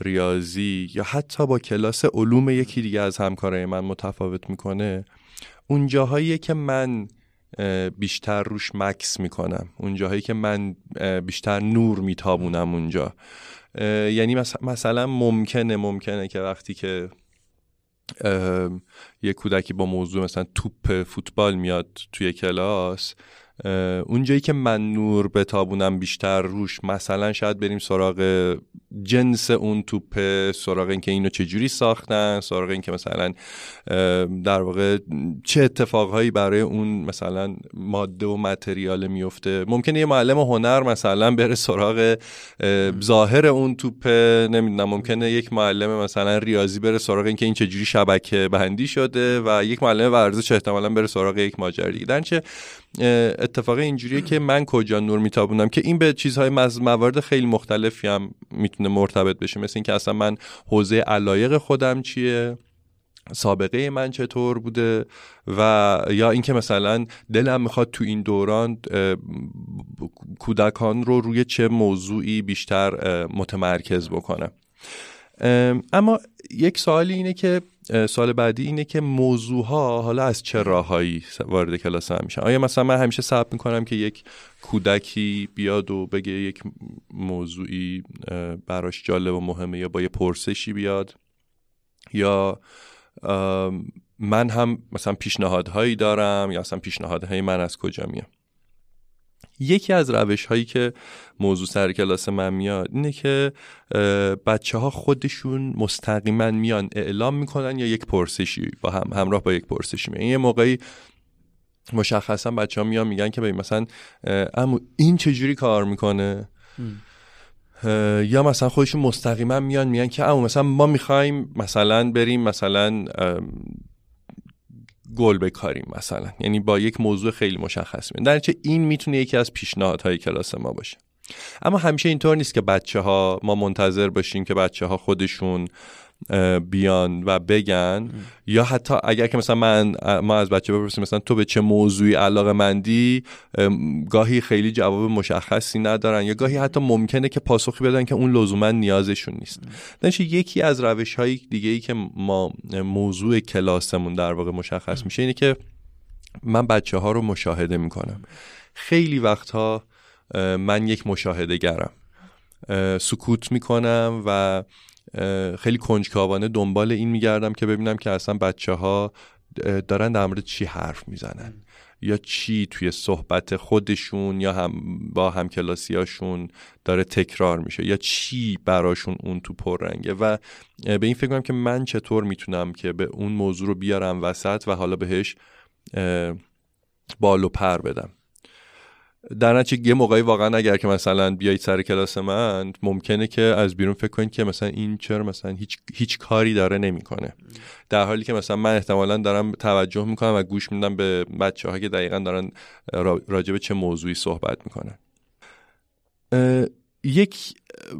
ریاضی یا حتی با کلاس علوم یکی دیگه از همکارای من متفاوت می‌کنه اون جاهایی که من بیشتر روش مکس می‌کنم. اون جاهایی که من بیشتر نور میتابونم اونجا. یعنی مثلا ممکنه ممکنه که وقتی که یه کودکی با موضوع مثلا توپ فوتبال میاد توی کلاس اونجایی که من نور بتابونم بیشتر روش مثلا شاید بریم سراغ جنس اون توپه سراغ اینکه اینو چجوری ساختن سراغ اینکه مثلا در واقع چه اتفاقهایی برای اون مثلا ماده و متریال میفته. ممکنه یه معلم هنر مثلا بره سراغ ظاهر اون توپه نمی‌دونم ممکنه یک معلم مثلا ریاضی بره سراغ اینکه این چجوری شبکه بندی شده و یک معلم ورزش احتمالا بره سراغ یک ماجرا دیگه. اتفاق اینجوریه که من کجا نور میتابونم که این به چیزهای موارد خیلی مختلفی هم می‌تونه مرتبط بشه. مثل اینکه اصلا من حوزه علایق خودم چیه؟ سابقه من چطور بوده؟ و یا اینکه مثلا دلم می‌خواد تو این دوران کودکان رو روی چه موضوعی بیشتر متمرکز بکنم. اما یک سوالی اینه که سال بعدی اینه که موضوع ها حالا از چه راههایی وارد کلاس هم میشن؟ آیا مثلا من همیشه ثبت می‌کنم که یک کودکی بیاد و بگه یک موضوعی براش جالب و مهمه یا با یه پرسشی بیاد؟ یا من هم مثلا پیشنهادهایی دارم یا اصلا پیشنهادهای من از کجا میام یکی از روش هایی که موضوع سر کلاس من میاد اینه که بچه ها خودشون مستقیما میان اعلام می‌کنن یا یک پرسشی با هم همراه با یک پرسشی میان یه موقعی مشخصا بچه ها میان میگن که ببین مثلا اما این چجوری کار می‌کنه؟ یا مثلا خودشون مستقیما میان میگن که اما مثلا ما می‌خوایم مثلا بریم مثلا گل بکاریم مثلا. یعنی با یک موضوع خیلی مشخص میان در این می‌تونه یکی از پیشنهادهای کلاس ما باشه. اما همیشه اینطور نیست که بچه ها ما منتظر باشیم که بچه ها خودشون بیان و بگن یا حتی اگر که مثلا من ما از بچه بپرسیم مثلا تو به چه موضوعی علاقه مندی گاهی خیلی جواب مشخصی ندارن یا گاهی حتی ممکنه که پاسخی بدن که اون لزوما نیازشون نیست. دانش یکی از روش های دیگه ای که ما موضوع کلاسمون در واقع مشخص میشه اینه که من بچه ها رو مشاهده می‌کنم. خیلی وقتها من یک مشاهده گرم سکوت می‌کنم و خیلی کنجکاوانه دنبال این میگردم که ببینم که اصلا بچه ها دارن در مورد چی حرف می‌زنن. یا چی توی صحبت خودشون یا هم با همکلاسیاشون داره تکرار میشه. یا چی براشون اون تو پررنگه. و به این فکر کنم که من چطور می‌تونم که به اون موضوع رو بیارم وسط و حالا بهش بالو پر بدم. در نتیجه یه موقعی واقعا اگر که مثلا بیایید سر کلاس من ممکنه که از بیرون فکر کنید که مثلا این چرا مثلا هیچ هیچ کاری داره نمی‌کنه. در حالی که مثلا من احتمالا دارم توجه می‌کنم و گوش میدم به بچه ها که دقیقا دارن راجع به چه موضوعی صحبت می‌کنن. یک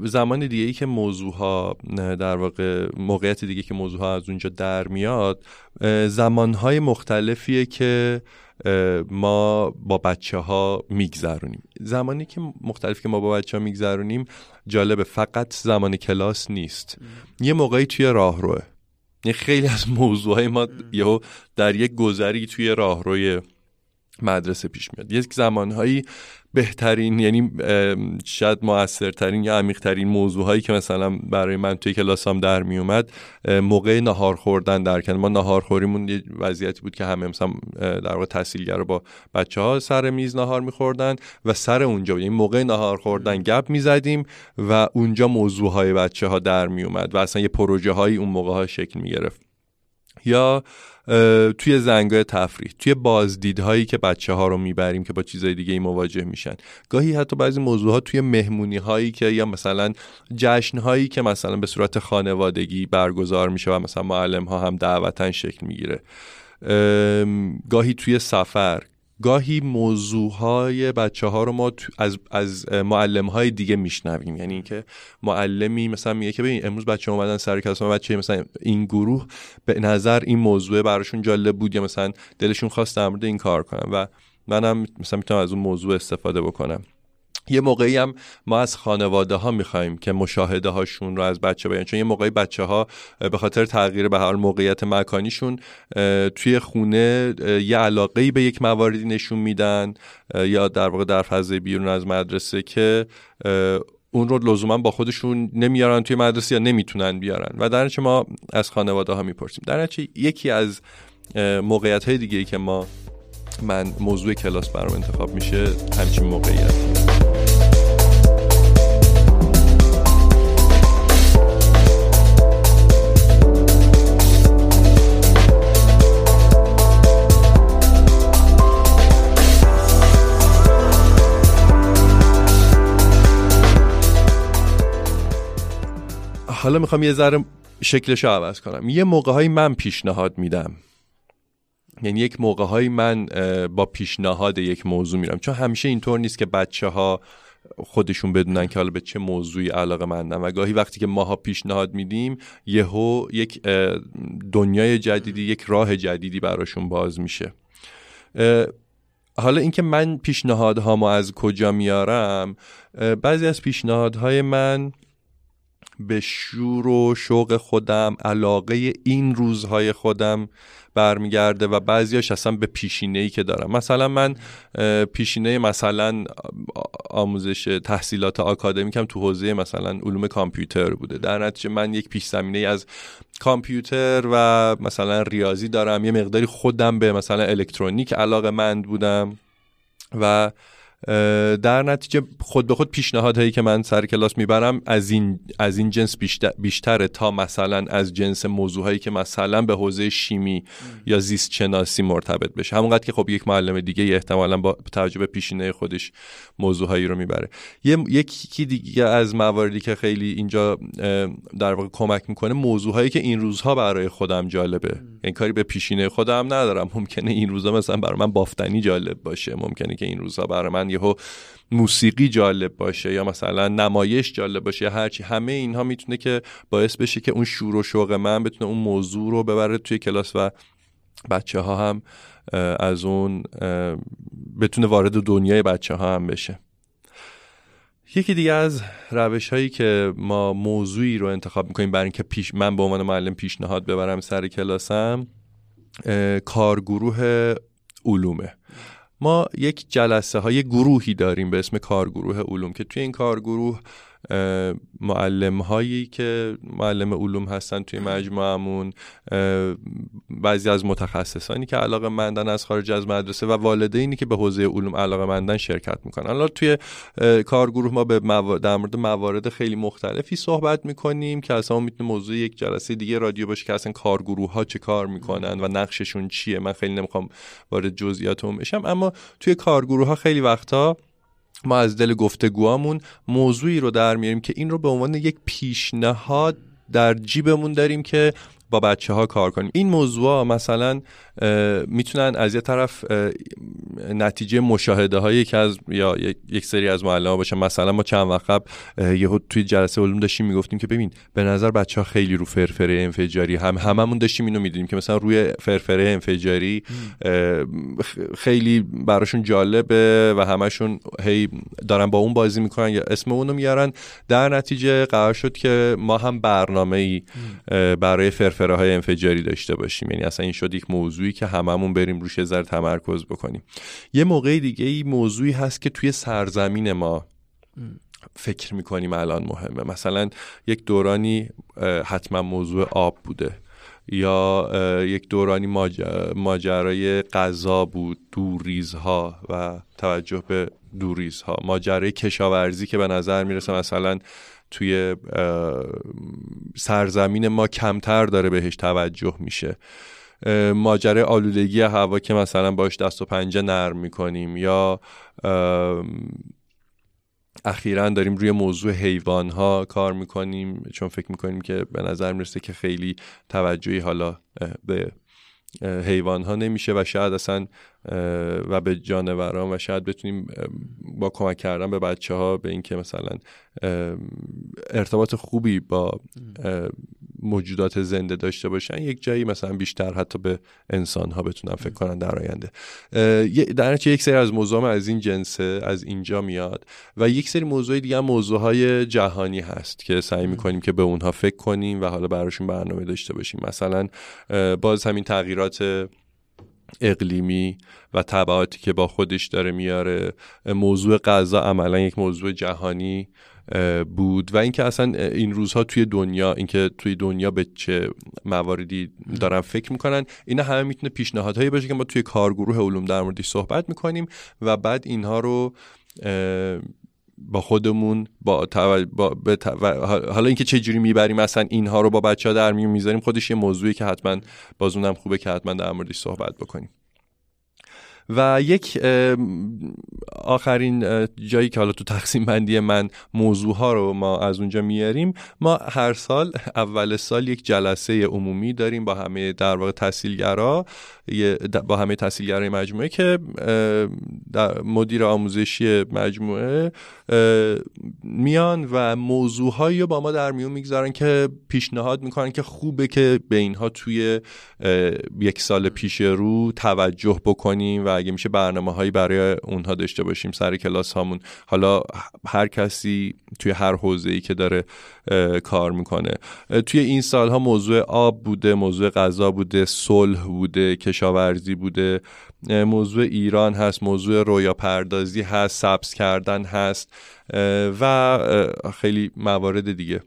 زمان دیگه ای که موضوع ها در واقع موقعیت دیگه که موضوع ها از اونجا در میاد زمان های مختلفیه که ما با بچه ها میگذرونیم. زمانی که مختلف که ما با بچه ها میگذرونیم جالبه فقط زمان کلاس نیست. یه موقعی توی راهروه یه خیلی از موضوع های ما یهو در یک گذری توی راهروی مدرسه پیش میاد. یک زمانهایی بهترین یعنی شاید موثرترین یا عمیقترین موضوع هایی که مثلا برای من توی کلاسام در می اومد موقع نهار خوردن در کن ما نهار خوریمون یه وضعیتی بود که همه مثلا در واقع تحصیلگرا با بچه ها سر میز نهار میخوردن و سر اونجا یعنی موقع نهار خوردن گپ می‌زدیم و اونجا موضوع های بچه ها در می اومد و اصلا یه پروژه هایی اون موقع ها شکل می گرفت یا توی زنگای تفریح توی بازدیدهایی که بچه ها رو می‌بریم که با چیزای دیگه ای مواجه میشن. گاهی حتی بعضی موضوع ها توی مهمونی هایی که یا مثلا جشن هایی که مثلا به صورت خانوادگی برگزار میشه و مثلا معلم ها هم دعوتا شکل می‌گیره. گاهی توی سفر گاهی موضوع های بچه ها رو ما از, از معلم های دیگه میشنویم. یعنی اینکه معلمی مثلا میگه که ببین امروز بچه اومدن سر کلاس بچه مثلا این گروه به نظر این موضوع براشون جالب بود یا مثلا دلشون خواست در مورد این کار کنم و منم مثلا می‌تونم از اون موضوع استفاده بکنم. یه موقعی هم ما از خانواده ها می‌خوایم که مشاهده هاشون رو از بچه بیان. چون یه موقعی بچه ها به خاطر تغییر به حال موقعیت مکانیشون توی خونه یه علاقه به یک مواردی نشون میدن یا در واقع در فضای بیرون از مدرسه که اون رو لزوما با خودشون نمیارن توی مدرسه یا نمی‌تونن بیارن. و در ما از خانواده ها می‌پرسیم. در یکی از موقعیت های دیگه ای که ما من موضوع کلاس برام انتخاب میشه همچین موقعیت حالا می‌خوام یه ذره شکلش رو عوض کنم. یه موقع های من پیشنهاد میدم. یعنی یک موقع های من با پیشنهاد یک موضوع میرم. چون همیشه اینطور نیست که بچه ها خودشون بدونن که حالا به چه موضوعی علاقه مندن و گاهی وقتی که ماها پیشنهاد میدیم یهو یک دنیای جدیدی یک راه جدیدی براشون باز میشه. حالا اینکه من پیشنهادهامو از کجا میارم بعضی از پیشنهادهای من به شور و شوق خودم علاقه این روزهای خودم برمیگرده و بعضیاش اصلا به پیشینه ای که دارم. مثلا من پیشینه مثلا آموزش تحصیلات آکادمیکم تو حوزه مثلا علوم کامپیوتر بوده. در نتیجه من یک پیش زمینه از کامپیوتر و مثلا ریاضی دارم. یه مقداری خودم به مثلا الکترونیک علاقه مند بودم و در نتیجه خود به خود پیشنهادهایی که من سر کلاس می‌برم از این از این جنس بیشتر بیشتره تا مثلا از جنس موضوعهایی که مثلا به حوزه شیمی یا زیست شناسی مرتبط بشه. همونقدر که خب یک معلم دیگه احتمالا با توجه به پیشینه خودش موضوعهایی رو می‌بره. یکی دیگه از مواردی که خیلی اینجا در واقع کمک می‌کنه موضوعهایی که این روزها برای خودم جالبه. این یعنی کاری به پیشینه خودم ندارم. ممکنه این روزها مثلا برای من بافتنی جالب باشه. ممکنه که این روزها برای من یهو موسیقی جالب باشه یا مثلا نمایش جالب باشه یا هرچی همه اینها می‌تونه که باعث بشه که اون شور و شوق من بتونه اون موضوع رو ببره توی کلاس و بچه ها هم از اون بتونه وارد دنیای بچه ها هم بشه. یکی دیگه از روش هایی که ما موضوعی رو انتخاب می‌کنیم برای اینکه پیش من به عنوان معلم پیشنهاد ببرم سر کلاسم کارگروه علومه. ما یک جلسه های گروهی داریم به اسم کارگروه علوم که توی این کارگروه معلم هایی که معلم علوم هستن توی مجموعمون بعضی از متخصصانی که علاقه مندن از خارج از مدرسه و والدینی که به حوزه علوم علاقه مندن شرکت می‌کنن. حالا توی کارگروه ما به در مورد موارد خیلی مختلفی صحبت می‌کنیم که اصلا می‌تونه موضوع یک جلسه دیگه رادیو باشه که اصلا کارگروه ها چه کار می‌کنن و نقششون چیه. من خیلی نمی‌خوام وارد جزئیات بشم اما توی کارگروه ها خیلی وقتا ما از دل گفتگوامون موضوعی رو در میاریم که این رو به عنوان یک پیشنهاد در جیبمون داریم که با بچه ها کار کنیم. این موضوع مثلا می‌تونن از یه طرف نتیجه مشاهده هایی که از یا یک سری از معلم باشن. مثلا ما چند وقت قبل یهو توی جلسه علوم داشتیم می‌گفتیم که ببین به نظر بچه ها خیلی رو فرفره انفجاری هم هممون داشتیم اینو می‌دونیم که مثلا روی فرفره انفجاری خیلی براشون جالبه و همشون هی دارن با اون بازی می‌کنن یا اسم اونو میارن. در نتیجه قرار شد که ما هم برنامه ای برای فرفره های انفجاری داشته باشیم. یعنی اصلا این شد یک موضوعی که هممون بریم روش ذره تمرکز بکنیم. یه موقع دیگه ای موضوعی هست که توی سرزمین ما فکر می‌کنیم الان مهمه. مثلا یک دورانی حتما موضوع آب بوده. یا یک دورانی ماجرای غذا بود دوریزها و توجه به دوریزها. ماجرای کشاورزی که به نظر می‌رسه مثلا توی سرزمین ما کمتر داره بهش توجه میشه. ماجرای آلودگی هوا که مثلا باش دست و پنجه نرم می‌کنیم یا اخیرا داریم روی موضوع حیوان ها کار می‌کنیم. چون فکر می‌کنیم که به نظر می‌رسه که خیلی توجهی حالا به حیوان ها نمیشه و شاید اصلا و به جانوران و شاید بتونیم با کمک کردن به بچه ها به اینکه مثلا ارتباط خوبی با موجودات زنده داشته باشن یک جایی مثلا بیشتر حتی به انسان ها بتونن فکر کنن در آینده. در یک سری از موضوع از این جنسه از اینجا میاد و یک سری موضوع دیگه موضوع های جهانی هست که سعی می‌کنیم که به اونها فکر کنیم و حالا براشون برنامه داشته باشیم. مثلا باز همین تغییرات اقلیمی و تبعاتی که با خودش داره میاره موضوع غذا عملا یک موضوع جهانی. بود و اینکه اصلا این روزها توی دنیا اینکه توی دنیا به چه مواردی دارن فکر می‌کنن اینا همه می‌تونه پیشنهادهایی باشه که ما توی کارگروه علوم در موردش صحبت می‌کنیم و بعد اینها رو با خودمون با, با... حالا اینکه چه جوری می‌بریم مثلا اینها رو با بچه ها در میون می‌ذاریم خودش یه موضوعی که حتما بازونم خوبه که حتما در موردش صحبت بکنیم. و یک آخرین جایی که حالا تو تقسیم بندی من موضوع ها رو ما از اونجا میاریم ما هر سال اول سال یک جلسه عمومی داریم با همه در واقع تحصیلگرا با همه تحصیلگرای مجموعه که مدیر آموزشی مجموعه میان و موضوعهایی رو با ما در میون می‌گذارن که پیشنهاد می‌کنن که خوبه که به اینها توی یک سال پیش رو توجه بکنیم و اگه میشه برنامه هایی برای اونها داشته باشیم سر کلاس هامون. حالا هر کسی توی هر حوزه ای که داره کار می‌کنه. توی این سالها موضوع آب بوده موضوع غذا بوده صلح بوده کشاورزی بوده. موضوع ایران هست موضوع رویا پردازی هست سبز کردن هست. و خیلی موارد دیگه.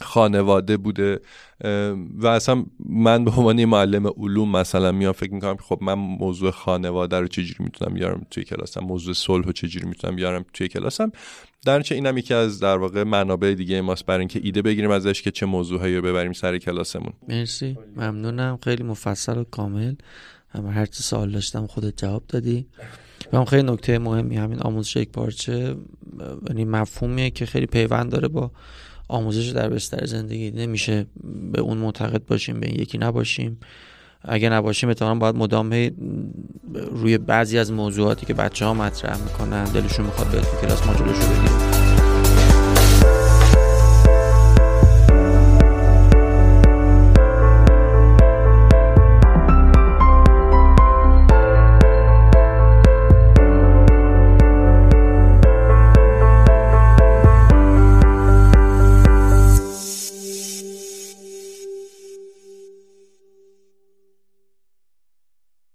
خانواده بوده و اصلا من به عنوان معلم علوم مثلا میام فکر می‌کنم خب من موضوع خانواده رو چجوری می‌تونم بیارم توی کلاسم موضوع صلح رو چجوری می‌تونم بیارم توی کلاسم در چه اینم یکی از در واقع منابع دیگه ماست برای اینکه ایده بگیریم ازش که چه موضوعهایی رو ببریم سر کلاسمون. مرسی. ممنونم. خیلی مفصل و کامل. هم هر چی سوال داشتم خودت جواب دادی. و هم خیلی نکته مهمی همین آموزش یک پارچه. یعنی مفهومیه که خیلی پیوند داره با آموزش در بستر زندگی نمیشه به اون معتقد باشیم به این یکی نباشیم. اگه نباشیم اتفاقا باید مدام روی بعضی از موضوعاتی که بچه ها مطرح می‌کنن دلشون می‌خواد به تو کلاس ما جلوشو بگیریم